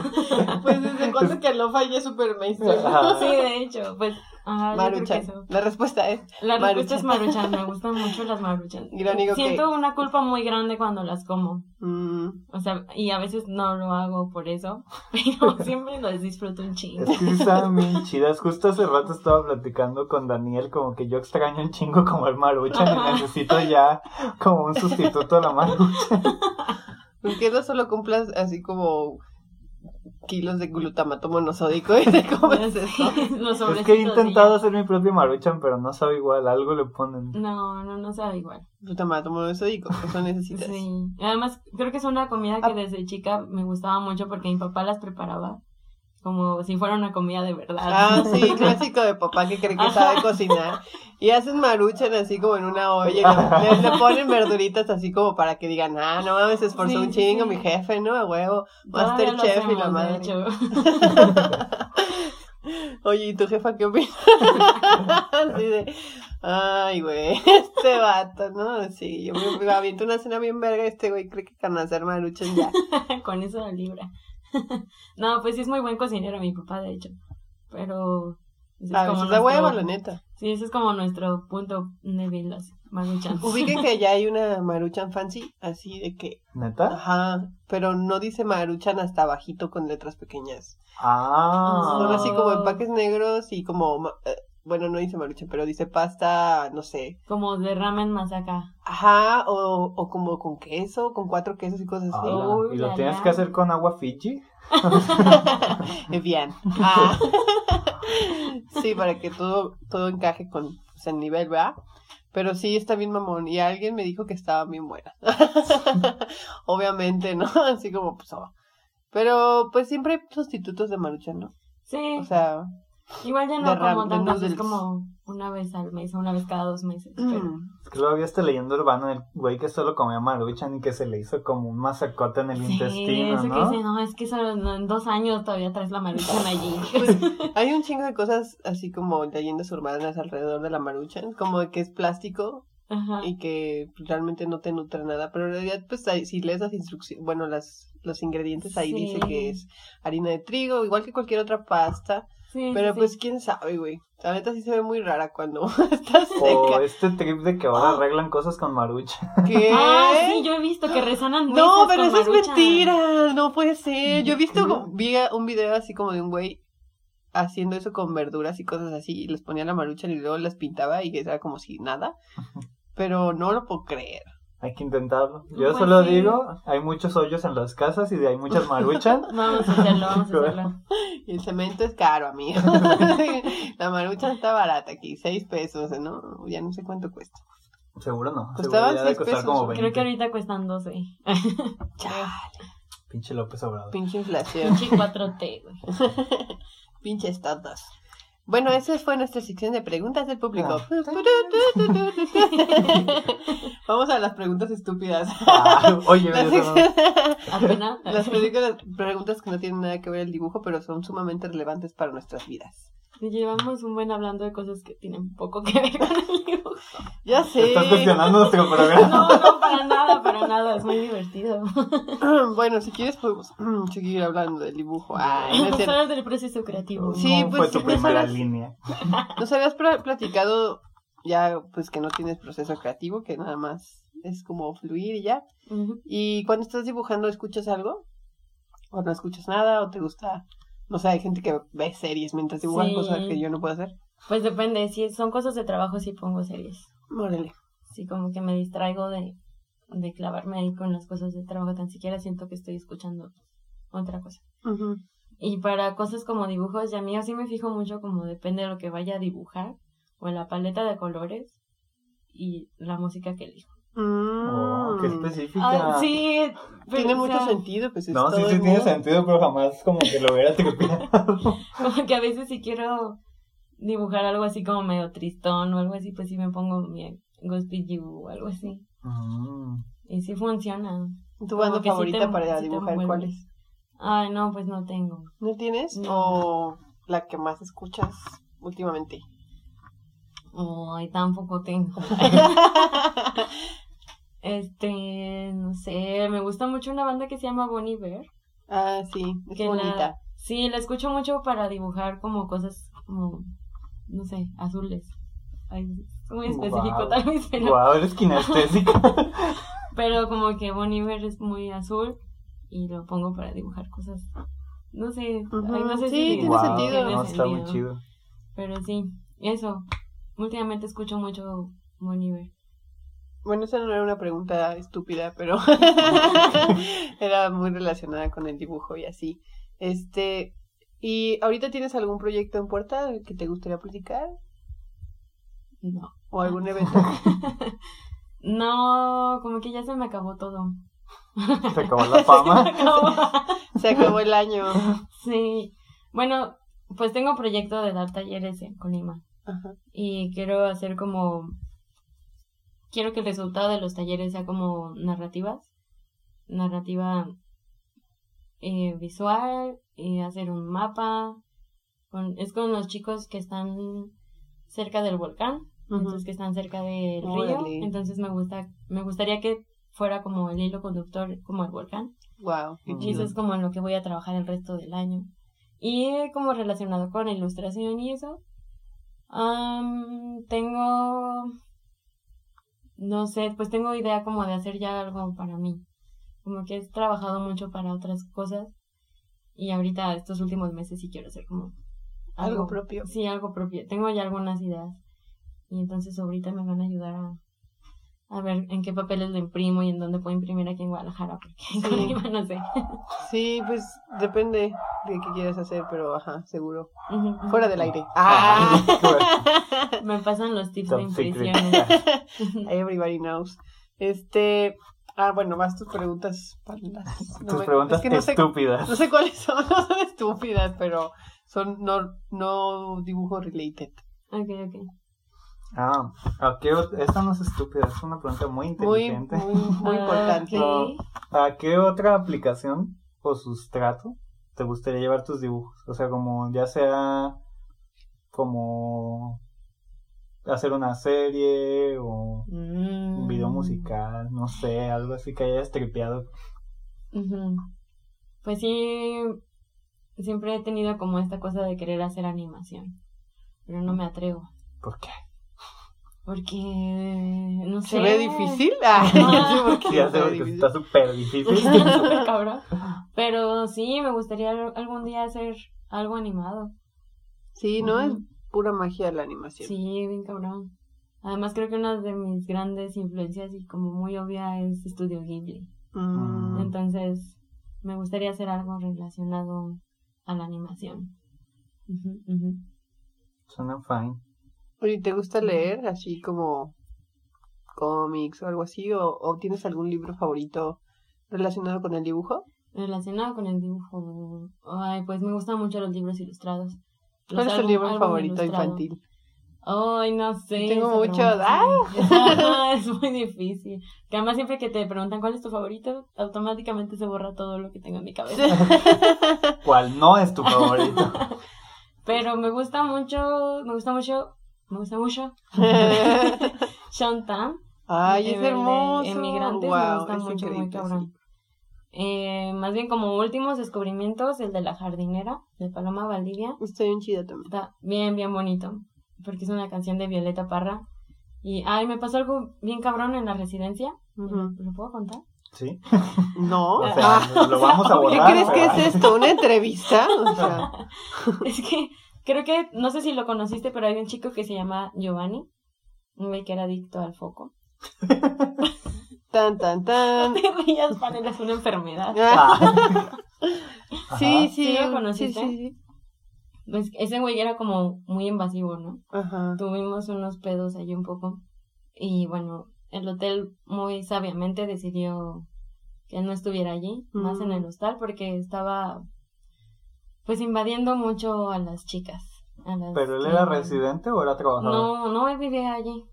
Pues [laughs] desde cuándo que ya es super mainstream. [laughs] Sí, de hecho, pues. Que Maruchan. eso. La respuesta es La respuesta es Maruchan. me [laughs] gustan mucho las maruchan. Irónico que- Siento una culpa muy grande cuando las como. mm, O sea, y a veces no lo hago por eso, pero siempre las disfruto un chingo. Es que estaban bien chidas. Justo hace rato estaba platicando con Daniel, como que yo extraño un chingo como el maruchan y necesito ya como un sustituto a la maruchan. ¿Por qué no solo cumplas así como kilos de glutamato monosódico y te comes [laughs] eso? Los Es que he intentado hacer mi propio maruchan, pero no sabe igual, algo le ponen. No, no, no sabe igual. Glutamato monosódico, eso necesitas. Sí. Además, creo que es una comida que Ah. desde chica me gustaba mucho porque mi papá las preparaba. Como si fuera una comida de verdad. Ah, sí, clásico de papá que cree que sabe cocinar. Y hacen maruchan así como en una olla. y Le, le ponen verduritas así como para que digan, ah, no mames, se esforzó Sí, un chingo sí. mi jefe, ¿no? A huevo. Masterchef y la madre. hecho. [laughs] Oye, ¿y tu jefa qué opina? [laughs] Así de, ay, güey, [laughs] este vato, ¿no? Sí, yo me, me aviento una cena bien verga, este güey cree que can hacer maruchan ya. Con eso la libra. [laughs] no, pues sí es muy buen cocinero mi papá, de hecho. Pero... ese es A como veces da nuestro- hueva, la neta. Sí, ese es como nuestro punto débil, las maruchans. [laughs] Ubiquen que ya hay una maruchan fancy, así de que, ¿Neta? ajá, pero no dice maruchan hasta bajito con letras pequeñas. Ah. Son así como empaques negros y como, ma- eh, bueno, no dice maruchan, pero dice pasta, no sé, Como de ramen más acá. ajá, o, o como con queso, con cuatro quesos y cosas así. Uy, ¿Y lo tienes que hacer con agua Fiji? Es [laughs] bien. Ah. [laughs] sí, para que todo, todo encaje con pues, el nivel, ¿verdad? Pero sí, está bien mamón. Y alguien me dijo que estaba bien buena. [laughs] Obviamente, ¿no? Así como, pues, oh. Pero, pues, siempre hay sustitutos de maruchan, ¿no? Sí, O sea, igual ya no como de tantos, es como una vez al mes o una vez cada dos meses. Pero... mm, Es que luego había esta leyenda urbana del güey que solo comía maruchan y que se le hizo como un masacote en el Sí, intestino, eso ¿no? que dice, no, es que solo en dos años todavía traes la maruchan allí. [laughs] pues, hay un chingo de cosas así como leyendas urbanas alrededor de la maruchan, como de que es plástico Ajá. y que realmente no te nutre nada, pero en realidad pues ahí, si lees las instrucciones, bueno, las los ingredientes ahí Sí. dice que es harina de trigo, igual que cualquier otra pasta, Sí, pero sí, pues sí. quién sabe, güey. La neta sí se ve muy rara cuando [laughs] está O seca. este trip de que ahora arreglan cosas con maruchan. [laughs] ¿Qué? Ah, sí, yo he visto que resanan No, pero con eso es mentira, no puede ser. Yo he visto, un video así como de un güey haciendo eso con verduras y cosas así, y les ponía la maruchan y luego las pintaba y que era como si nada. Pero no lo puedo creer. Hay que intentarlo. Yo Pues solo sí. digo, hay muchos hoyos en las casas y de hay muchas maruchan. [laughs] Vamos a hacerlo, vamos a [laughs] hacerlo. [laughs] Y el cemento es caro, amigo. la maruchan está barata aquí, seis pesos, ¿no? Ya no sé cuánto cuesta. Seguro no. Costaban seis pesos. como 20. Creo que ahorita cuestan 12. Chale, Pinche López Obrador. pinche inflación, Pinche 4T, güey. pinches tontos. Bueno, esa fue nuestra sección de preguntas del público. [laughs] Vamos a las preguntas estúpidas. Ah, oye, Las, no- las películas- preguntas que no tienen nada que ver el dibujo, pero son sumamente relevantes para nuestras vidas. Llevamos un buen hablando de cosas que tienen poco que ver con el dibujo. Ya sé. Estás cuestionando nuestro programa. [laughs] No, no, para nada, para nada. Es muy divertido. [clears throat] bueno, si quieres podemos [clears throat] seguir hablando del dibujo. Ay, no, es Vamos a cierto. hablar del proceso creativo. Sí, ¿Cómo pues, fue tu ¿no primera línea? [laughs] ¿Nos habías pla- platicado ya pues que no tienes proceso creativo, que nada más es como fluir y ya? Y cuando estás dibujando, ¿escuchas algo? ¿O no escuchas nada? ¿O te gusta? No sé, hay gente que ve series mientras dibujan Sí. cosas que yo no puedo hacer. Pues depende. Si son cosas de trabajo, sí pongo series. Órale. Sí, como que me distraigo de, de clavarme ahí con las cosas de trabajo. Tan siquiera siento que estoy escuchando otra cosa. Y para cosas como dibujos, y a mí así me fijo mucho como depende de lo que vaya a dibujar, o la paleta de colores y la música que elijo. Oh, qué Mm. específica. Ah, sí, pero, Tiene o mucho sea, sentido, pues es No, sí, todo sí en tiene sentido, pero jamás como que lo hubiera. [laughs] Como que a veces si quiero dibujar algo así como medio tristón o algo así, pues sí me pongo mi Gospel You o algo así. Mm. Y sí funciona. ¿Tu banda sí favorita te- para sí te dibujar cuál es? Ay, no, pues no tengo. ¿No tienes? No. ¿O la que más escuchas últimamente? Ay, tampoco tengo. [laughs] Este, no sé, me gusta mucho una banda que se llama Bonnie Bear. ah, sí, es que bonita. la, sí, la escucho mucho para dibujar como cosas como, no sé, azules. Ay, es muy específico tal vez, pero, Guau, eres [laughs] kinestésica. [laughs] pero como que Bonnie Bear es muy azul y lo pongo para dibujar cosas, no sé, ay, no sé sí, si tiene sentido. No, está muy chido. Pero sí, eso, últimamente escucho mucho Bonnie Bear. Bueno, esa no era una pregunta estúpida, pero [laughs] era muy relacionada con el dibujo y así. Este, ¿y ahorita tienes algún proyecto en puerta que te gustaría platicar? No. ¿O algún evento? [laughs] No, como que ya se me acabó todo. Se acabó la fama. [laughs] Se acabó. Se acabó el año. Sí, Bueno, pues tengo proyecto de dar talleres en Colima Ajá. y quiero hacer como quiero que el resultado de los talleres sea como narrativas narrativa eh, visual y hacer un mapa con, es con los chicos que están cerca del volcán entonces que están cerca del río. Entonces me gusta me gustaría que fuera como el hilo conductor como el volcán. Wow, qué Y eso es como en lo que voy a trabajar el resto del año. Y como relacionado con ilustración y eso, am, tengo, no sé, pues tengo idea como de hacer ya algo para mí. Como que he trabajado mucho para otras cosas y ahorita estos últimos meses sí quiero hacer como Algo propio. Sí, algo propio. Tengo ya algunas ideas y entonces ahorita me van a ayudar a, a ver en qué papeles lo imprimo y en dónde puedo imprimir aquí en Guadalajara porque [laughs] en Sí. Colima no sé. Sí, pues depende de qué quieras hacer, pero ajá, seguro. Ujú, ujú. Fuera del aire. Ah, Ah. [laughs] [laughs] Me pasan los tips Top de impresión. Everybody knows. Este, ah, bueno, vas tus preguntas. No Tus me- preguntas es que no sé, estúpidas. no sé cuáles son, [laughs] no son estúpidas, pero son no, no dibujo related. ok, ok. Ah, ¿a qué ot- esta no es estúpida, es una pregunta muy Muy, inteligente. muy, muy Ah, importante. ¿A qué otra aplicación o sustrato te gustaría llevar tus dibujos? O sea, como ya sea como hacer una serie o un video Mm, musical, no sé, algo así que hayas tripeado. ujú. Pues sí, siempre he tenido como esta cosa de querer hacer animación, pero no me atrevo. ¿Por qué? Porque, no sé. ¿Se ve difícil? Ah, sí, porque Ya se sé ve [laughs] que [laughs] difícil. está súper difícil. Está súper [laughs] cabrón. Pero sí, me gustaría algún día hacer algo animado. Sí, no es Ujú. Pura magia la animación. Sí, bien cabrón. Además creo que una de mis grandes influencias y como muy obvia es Estudio Ghibli. Mm. Entonces, me gustaría hacer algo relacionado a la animación. Ujú, ujú. Suena fine. Oye, ¿te gusta leer así como cómics o algo así? ¿O, o tienes algún libro favorito relacionado con el dibujo? Relacionado con el dibujo. Ay, pues me gustan mucho los libros ilustrados. ¿Cuál es tu libro favorito ilustrado. infantil? Ay, no sé. Tengo muchos. pregunta es [laughs] muy- Ajá, es muy difícil. Que además siempre que te preguntan cuál es tu favorito, automáticamente se borra todo lo que tengo en mi cabeza. [laughs] ¿Cuál no es tu favorito? [laughs] Pero me gusta mucho, me gusta mucho, me gusta mucho Sean Tan. Ay, es hermoso. Emigrantes me Wow, gusta es mucho, muy increíble, cabrón. Eh, más bien como últimos descubrimientos, el de la jardinera, de Paloma Valdivia. Está bien chida también. Está bien, bien bonito. Porque es una canción de Violeta Parra. Y, ay, me pasó algo bien cabrón en la residencia. ¿Lo puedo contar? Sí. [laughs] No. O sea, Ah, lo vamos a [laughs] ¿Qué borrar. crees que es esto? ¿Una entrevista? O sea, [laughs] Es que creo que, no sé si lo conociste, pero hay un chico que se llama Giovanni. Un güey que era adicto al foco. Tan, tan, tan. Te rías, Panela, es una enfermedad. Ah, Ah. [laughs] sí, sí. ¿Sí lo conociste? sí, sí. Pues ese güey era como muy invasivo, ¿no? Ajá. Tuvimos unos pedos ahí un poco. Y bueno, el hotel muy sabiamente decidió que él no estuviera allí, más en Mm. el hostal, porque estaba pues invadiendo mucho a las chicas. a las ¿Pero él que- era residente o era trabajador? No, no, él vivía allí.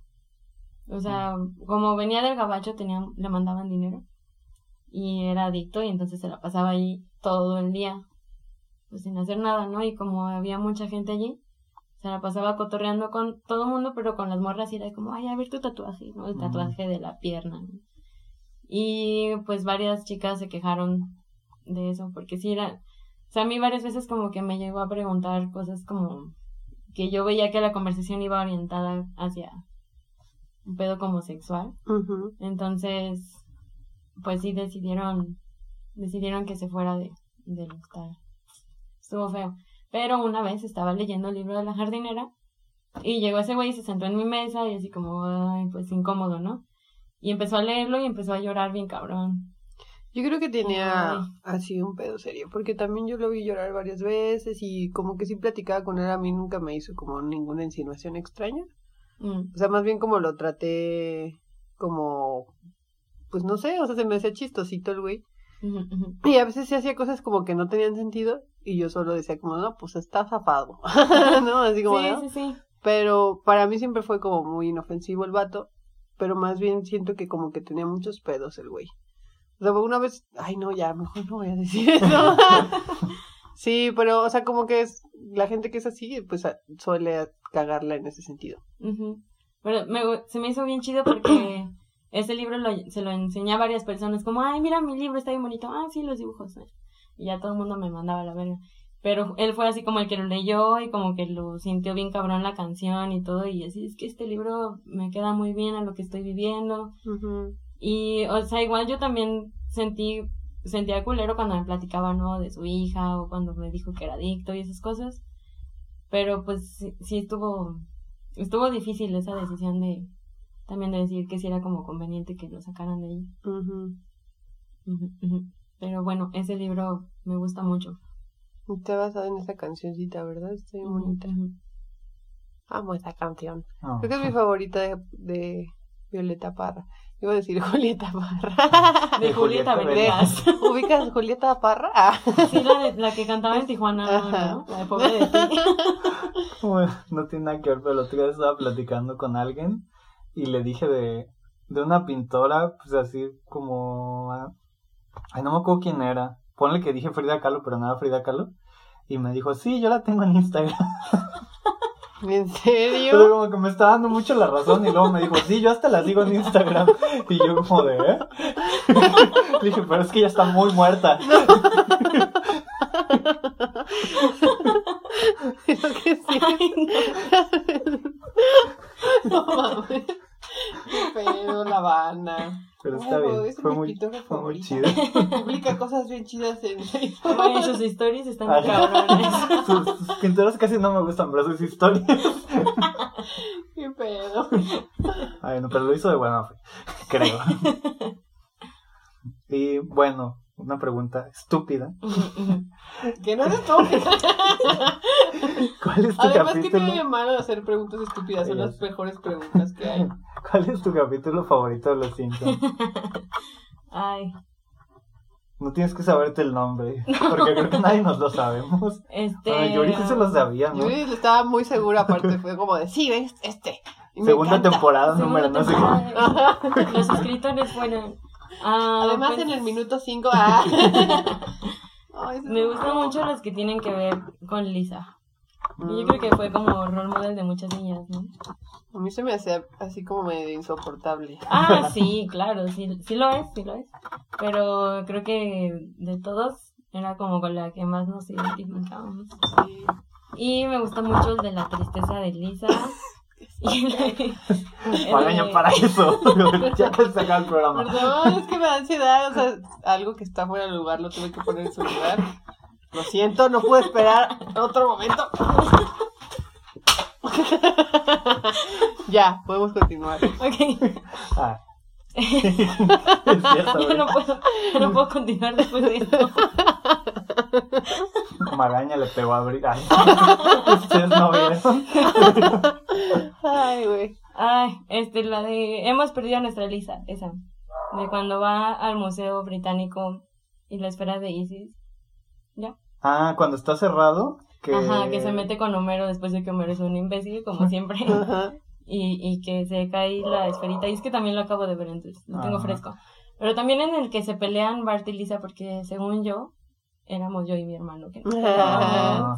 O sea, como venía del gabacho, tenía, le mandaban dinero. Y era adicto y entonces se la pasaba allí todo el día. Pues sin hacer nada, ¿no? Y como había mucha gente allí, se la pasaba cotorreando con todo el mundo, pero con las morras y era como, ay, a ver tu tatuaje, ¿no? El tatuaje de la pierna. ¿no? Y pues varias chicas se quejaron de eso, porque sí era... O sea, a mí varias veces como que me llegó a preguntar cosas como que yo veía que la conversación iba orientada hacia un pedo como sexual. Entonces, pues sí decidieron, decidieron que se fuera de, del hostal. Estuvo feo. Pero una vez estaba leyendo el libro de la jardinera y llegó ese güey y se sentó en mi mesa y así como, ay, pues incómodo, ¿no? Y empezó a leerlo y empezó a llorar bien cabrón. Yo creo que tenía Ay. así un pedo serio, porque también yo lo vi llorar varias veces y como que sí platicaba con él, a mí nunca me hizo como ninguna insinuación extraña. Mm. O sea, más bien como lo traté como, pues no sé, o sea, se me hacía chistosito el güey. Y a veces sí hacía cosas como que no tenían sentido y yo solo decía como, no, pues está zafado, [laughs] ¿no? Así como, Sí, ¿no? sí, sí. Pero para mí siempre fue como muy inofensivo el vato, pero más bien siento que como que tenía muchos pedos el güey. O sea, una vez, ay no, ya, mejor no voy a decir eso. [laughs] sí, pero, o sea, como que es, la gente que es así, pues suele cagarla en ese sentido. Pero me, se me hizo bien chido porque [clears throat] ese libro lo- se lo enseñé a varias personas, como, ay, mira, mi libro está bien bonito. Ah, sí, los dibujos. Y ya todo el mundo me mandaba la verga. Pero él fue así como el que lo leyó y como que lo sintió bien cabrón la canción y todo. Y así es que este libro me queda muy bien a lo que estoy viviendo. Y, o sea, igual yo también sentí, sentía culero cuando me platicaba, ¿no? De su hija o cuando me dijo que era adicto y esas cosas. Pero pues sí, sí estuvo, estuvo difícil esa decisión de, también de decir que sí era como conveniente que lo sacaran de ahí. Pero bueno, ese libro me gusta mucho. Está basado en esa cancioncita, ¿verdad? Está bien bonita. Amo esa canción. No. Creo que es mi favorita de, de Violeta Parra. Iba a decir Julieta Parra. De [laughs] De Julieta Venegas. [laughs] ¿Ubicas Julieta Parra? Ah. Sí, la, de- la que cantaba en Tijuana, Ajá. ¿no? La de Pobre de ti. [laughs] Bueno, no tiene nada que ver, pero el otro día estaba platicando con alguien y le dije de, de una pintora, pues así como... ah, Ay, no me acuerdo quién era. Ponle que dije Frida Kahlo, pero no era Frida Kahlo. Y me dijo, sí, yo la tengo en Instagram. ¿En Pero serio? como que me está dando mucho la razón y luego me dijo, sí, yo hasta la sigo en Instagram. Y yo como de, ¿eh? [laughs] Dije, pero es que ya está muy muerta. [laughs] Creo que sí. Ay, no. [laughs] No mames. Qué pedo, la Habana. Pero está bien, es fue muy, fue chido. [laughs] Publica cosas bien chidas en Facebook. Ay, sus stories están Ajá. cabrones. [laughs] Sus, sus pinturas casi no me gustan, pero sus historias. [laughs] Qué pedo. Ay, no, pero lo hizo de buena fe, creo. Y bueno, una pregunta estúpida. Que no eres tú. ¿Cuál es tu Además, que capítulo? tiene de malo hacer preguntas estúpidas? Son las mejores preguntas que hay. ¿Cuál es tu capítulo favorito de los Simpsons? [laughs] Ay, No tienes que saberte el nombre, [laughs] porque creo que nadie nos lo sabemos. este. Bueno, Yuri sí se lo sabía, ¿no? Yo estaba muy segura, aparte fue como de, sí, ves, este. Me Segunda encanta. temporada, Segunda número no sé qué. Los [laughs] escritores fueron. Ah, Además, pues, en el minuto 5. Ah. Me gustan mucho los que tienen que ver con Lisa. Y yo creo que fue como role model de muchas niñas, ¿no? A mí se me hacía así como medio insoportable. Ah, [laughs] sí, claro, sí, sí lo es, sí lo es. Pero creo que de todos era como con la que más nos identificábamos. Sí. Y me gusta mucho el de la tristeza de Lisa. [laughs] [laughs] Para eso. ya que se acaba el programa. Perdón, es que me da ansiedad. O sea, algo que está fuera de lugar lo tuve que poner en su lugar. Lo siento, no puedo esperar otro momento. [laughs] ya, podemos continuar. Ok. Ah. [laughs] es cierto, Yo no puedo, yo no puedo continuar después de esto. Magaña le pegó a Bri. Ay, [laughs] Ustedes no vieron. Ay, güey. Ay, este, la de hemos perdido a nuestra Lisa, esa. De cuando va al Museo Británico y la esfera de Isis. ¿Ya? Ah, cuando está cerrado. Que... Ajá, que se mete con Homero después de que Homero es un imbécil, como [laughs] siempre. Ajá. y, y que se cae la esferita. Y es que también lo acabo de ver, entonces lo tengo Ajá. fresco. Pero también en el que se pelean Bart y Lisa, porque según yo, éramos yo y mi hermano. Que nos [laughs] Ah,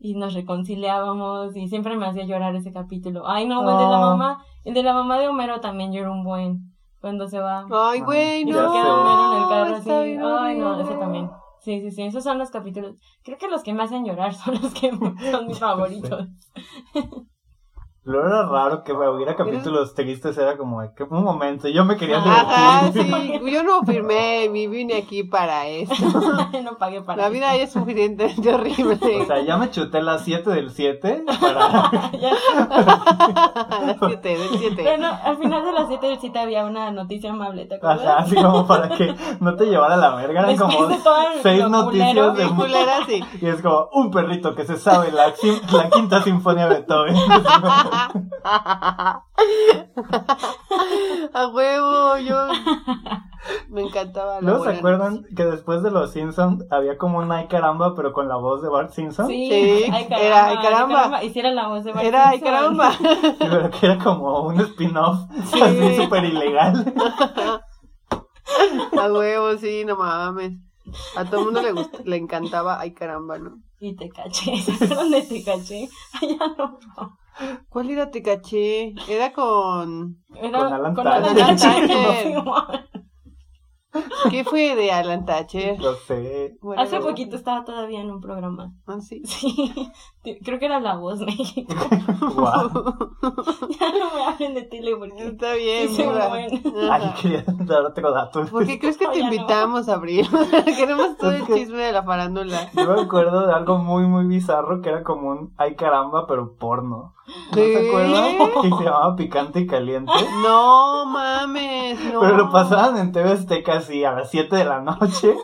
y nos reconciliábamos y siempre me hacía llorar ese capítulo. Ay, no, el de la Ah. mamá, el de la mamá de Homero también lloró un buen cuando se va. Ay, güey, Y no. se queda Homero en el carro así. Ay, no, ese también. Sí, sí, sí, esos son los capítulos. Creo que los que me hacen llorar [laughs] son los que [laughs] son mis favoritos. [laughs] Lo era raro que hubiera capítulos tristes, era como que un momento, yo me quería Ajá, divertir. sí. Yo no firmé, ni vine aquí para esto. [laughs] no pagué para La vida ya es suficientemente horrible. O sea, ya me chuté las 7 del 7 para... [laughs] Las siete, del siete. Pero no, al final de las 7 del 7 había una noticia amable, ¿te acuerdas? Ajá, así como para que no te llevara a la verga. Eran Después como de todo seis lo noticias culero, de... Culera, sí. Y es como un perrito que se sabe la, la quinta sinfonía de Beethoven. [laughs] A huevo, yo. Me encantaba la ¿Luego se acuerdan que después de los Simpsons había como un ay caramba, pero con la voz de Bart Simpson? Sí, Sí, ay, era ay, caramba. Hiciera la voz de Bart Era, ay, Simpson. caramba. [laughs] Sí, pero que era como un spin-off así súper ilegal. [laughs] A huevo, sí, no mames. A todo el mundo le gusta, le encantaba, ay caramba, ¿no? Y te caché. [laughs] ¿Se acuerdan de te caché? Ay, ya no. no. ¿Cuál era Te caché? Era con... Era Con Alan con Thatcher. Alan Thatcher. Thatcher. ¿Qué fue de Alan Thatcher? Lo sé. Bueno, Hace no. poquito estaba todavía en un programa. Ah, sí. Sí, creo que era La Voz México. [laughs] Guau. [laughs] ya no me hablen de tele porque Está bien, Sí. Ay, quería dar otro dato. ¿Por qué crees que No, [laughs] te no. invitamos, Abril? Queremos todo Es el que- chisme de la farándula. Yo me acuerdo de algo muy, muy bizarro que era como un ay caramba, pero porno. ¿No ¿Qué? se acuerdan? Que se llamaba Picante y Caliente. No mames, no. Pero lo pasaban en TV Azteca así a las 7 de la noche.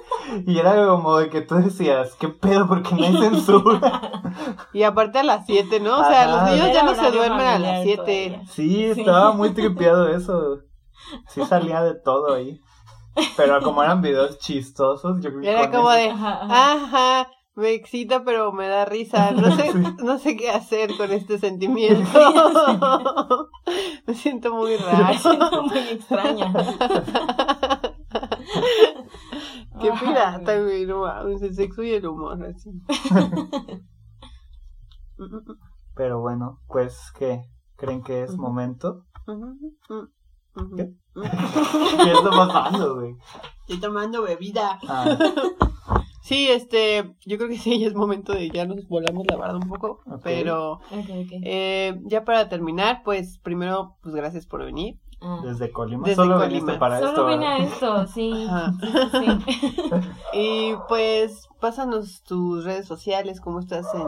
Y era como de que tú decías, ¿qué pedo? Porque no hay censura. Y aparte a las 7, ¿no? O sea, Ajá. los niños ya no se duermen a las 7. todavía. Sí, estaba muy tripeado eso. Sí salía de todo ahí. Pero como eran videos chistosos, yo creo que Era como eso- de, Ajá, me excita pero me da risa. No sé, [laughs] Sí. no sé qué hacer con este [laughs] sentimiento. me siento muy Me raro. siento muy extraña. Qué pirata, güey, no el sexo y el humor, así. [laughs] Pero bueno, pues, ¿qué? ¿Creen que es momento? ¿Qué? [laughs] ¿Qué está pasando, güey? Estoy tomando bebida. Ah, [laughs] Sí, este, yo creo que sí, ya es momento de ya nos volamos la barda un poco, pero Ok, ok. eh, ya para terminar, pues primero, pues gracias por venir. Ah. desde Colima. Desde Solo Colima. viniste para Solo esto. vine a esto, sí. Sí. [laughs] Y pues, pásanos tus redes sociales, cómo estás en,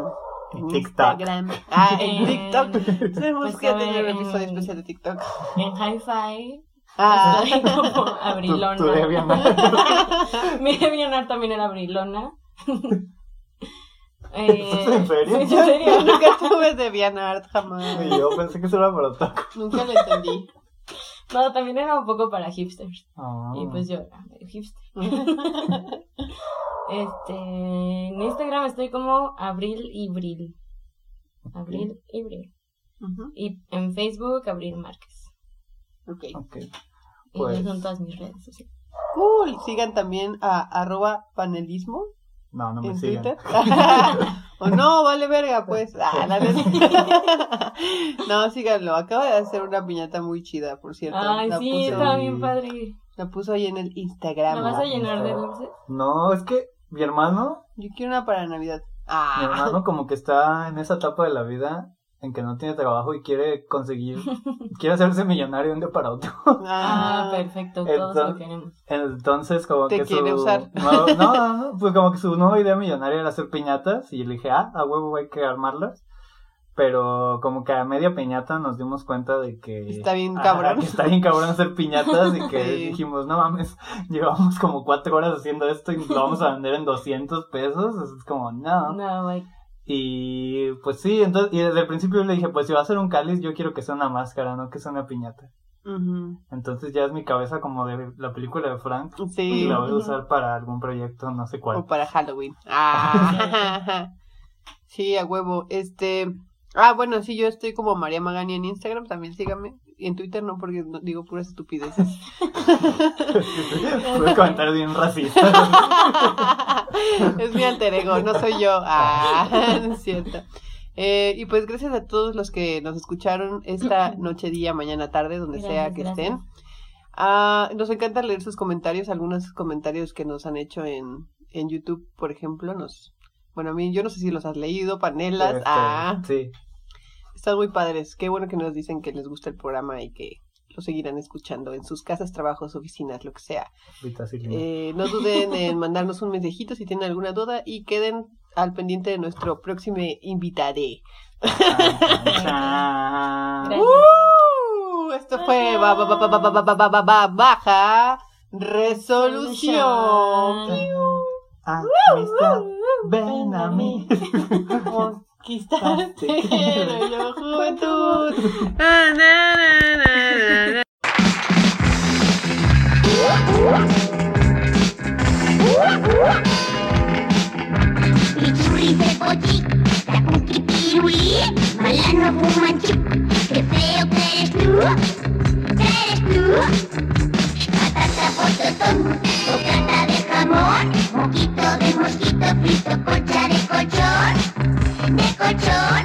en TikTok. Instagram. Ah, en En- TikTok. Tenemos pues, que tener un episodio en- especial de TikTok. En Hi-Fi. Ah, Estoy como Tu, [laughs] abrilona. tu DeviantArt. Mi DeviantArt también era abrilona. [laughs] eh, ¿Estás en serio? ¿En [laughs] serio? nunca tuve de Vianart, jamás. Y yo pensé que eso era para otaku. Nunca lo entendí. No, también era un poco para hipsters. Ah. Y pues yo era hipster. Este, en Instagram estoy como Abril y Bril. Abril y Bril. Y en Facebook, Abril Márquez. Ok. Ok. Y Pues- esas son todas mis redes sociales. Cool. Sigan también a arroba panelismo No, no me en sigan. Twitter. [laughs] [laughs] o no, vale verga, pues. [laughs] Ah, la no, síganlo. Acaba de hacer una piñata muy chida, por cierto. Ay, la sí, puso, está bien padre. La puso ahí en el Instagram. ¿La vas a llenar de dulces? No, es que mi hermano, Yo quiero una para Navidad. mi Ah, hermano como que está en esa etapa de la vida en que no tiene trabajo y quiere conseguir, [laughs] quiere hacerse millonario de un día para otro. [laughs] Ah, perfecto, todos lo Entonces- queremos. Entonces como Te que quiere su usar. nuevo- no, no, no, pues como que su nueva idea millonaria era hacer piñatas y le dije, ah, a huevo hay que armarlas. Pero como que a media piñata nos dimos cuenta de que Está bien cabrón. que está bien cabrón hacer piñatas y que [laughs] Sí. dijimos, no mames, [laughs] llevamos como cuatro horas haciendo esto y lo vamos a vender en 200 pesos. Es como, no. No, güey. Y pues sí, entonces, y desde el principio le dije, pues si va a ser un cáliz, yo quiero que sea una máscara, no que sea una piñata. Entonces ya es mi cabeza como de la película de Frank. Y Sí. la voy a usar para algún proyecto, no sé O cuál. para Halloween. [laughs] Ah, sí, a huevo. Este. Ah, bueno, sí, yo estoy como María Magani en Instagram, también síganme. Y en Twitter no, porque no- digo puras estupideces. [laughs] Fue un comentario bien racista. [laughs] es mi alter ego, no soy yo. Ah, [laughs] no es cierto. Eh, y pues gracias a todos los que nos escucharon esta noche, día, mañana, tarde, donde sea que gracias. estén. Ah, nos encanta leer sus comentarios, algunos comentarios que nos han hecho en, en YouTube, por ejemplo, nos... Bueno, a mí yo no sé si los has leído, panelas. Este, ah. Sí. Están muy padres. Qué bueno que nos dicen que les gusta el programa y que lo seguirán escuchando en sus casas, trabajos, oficinas, lo que sea. Eh, no duden en mandarnos un mensajito si tienen alguna duda y queden al pendiente de nuestro próximo invitade. [laughs] uh, esto fue baja resolución. Ah, uh, amistad, uh, uh, ven, a mí. [laughs] Conquistaste, [laughs] juventud. Ah, na, na, na, na, na. Eres tú, eres tú, patata por tu plata jamón, moquito de mosquito, frito, concha de colchón, de colchón,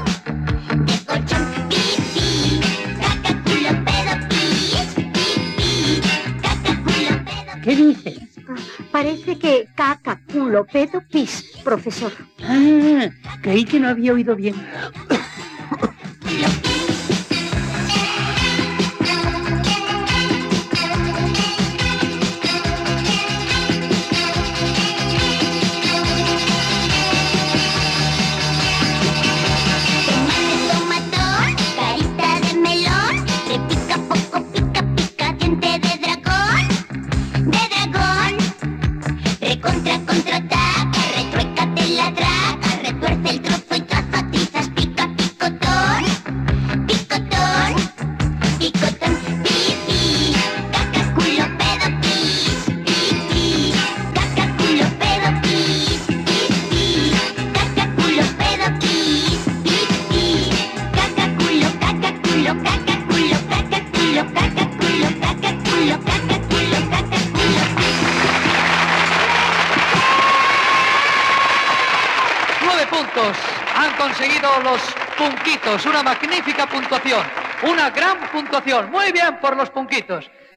de colchón, pipi, caca, culo, pedo, pis, pipi, caca, culo, pedo, ¿Qué dices? Parece que caca, culo, pedo, pis, profesor. Ah, creí que no había oído bien. Los punquitos. Una magnífica puntuación. Una gran puntuación. Muy bien por los punquitos.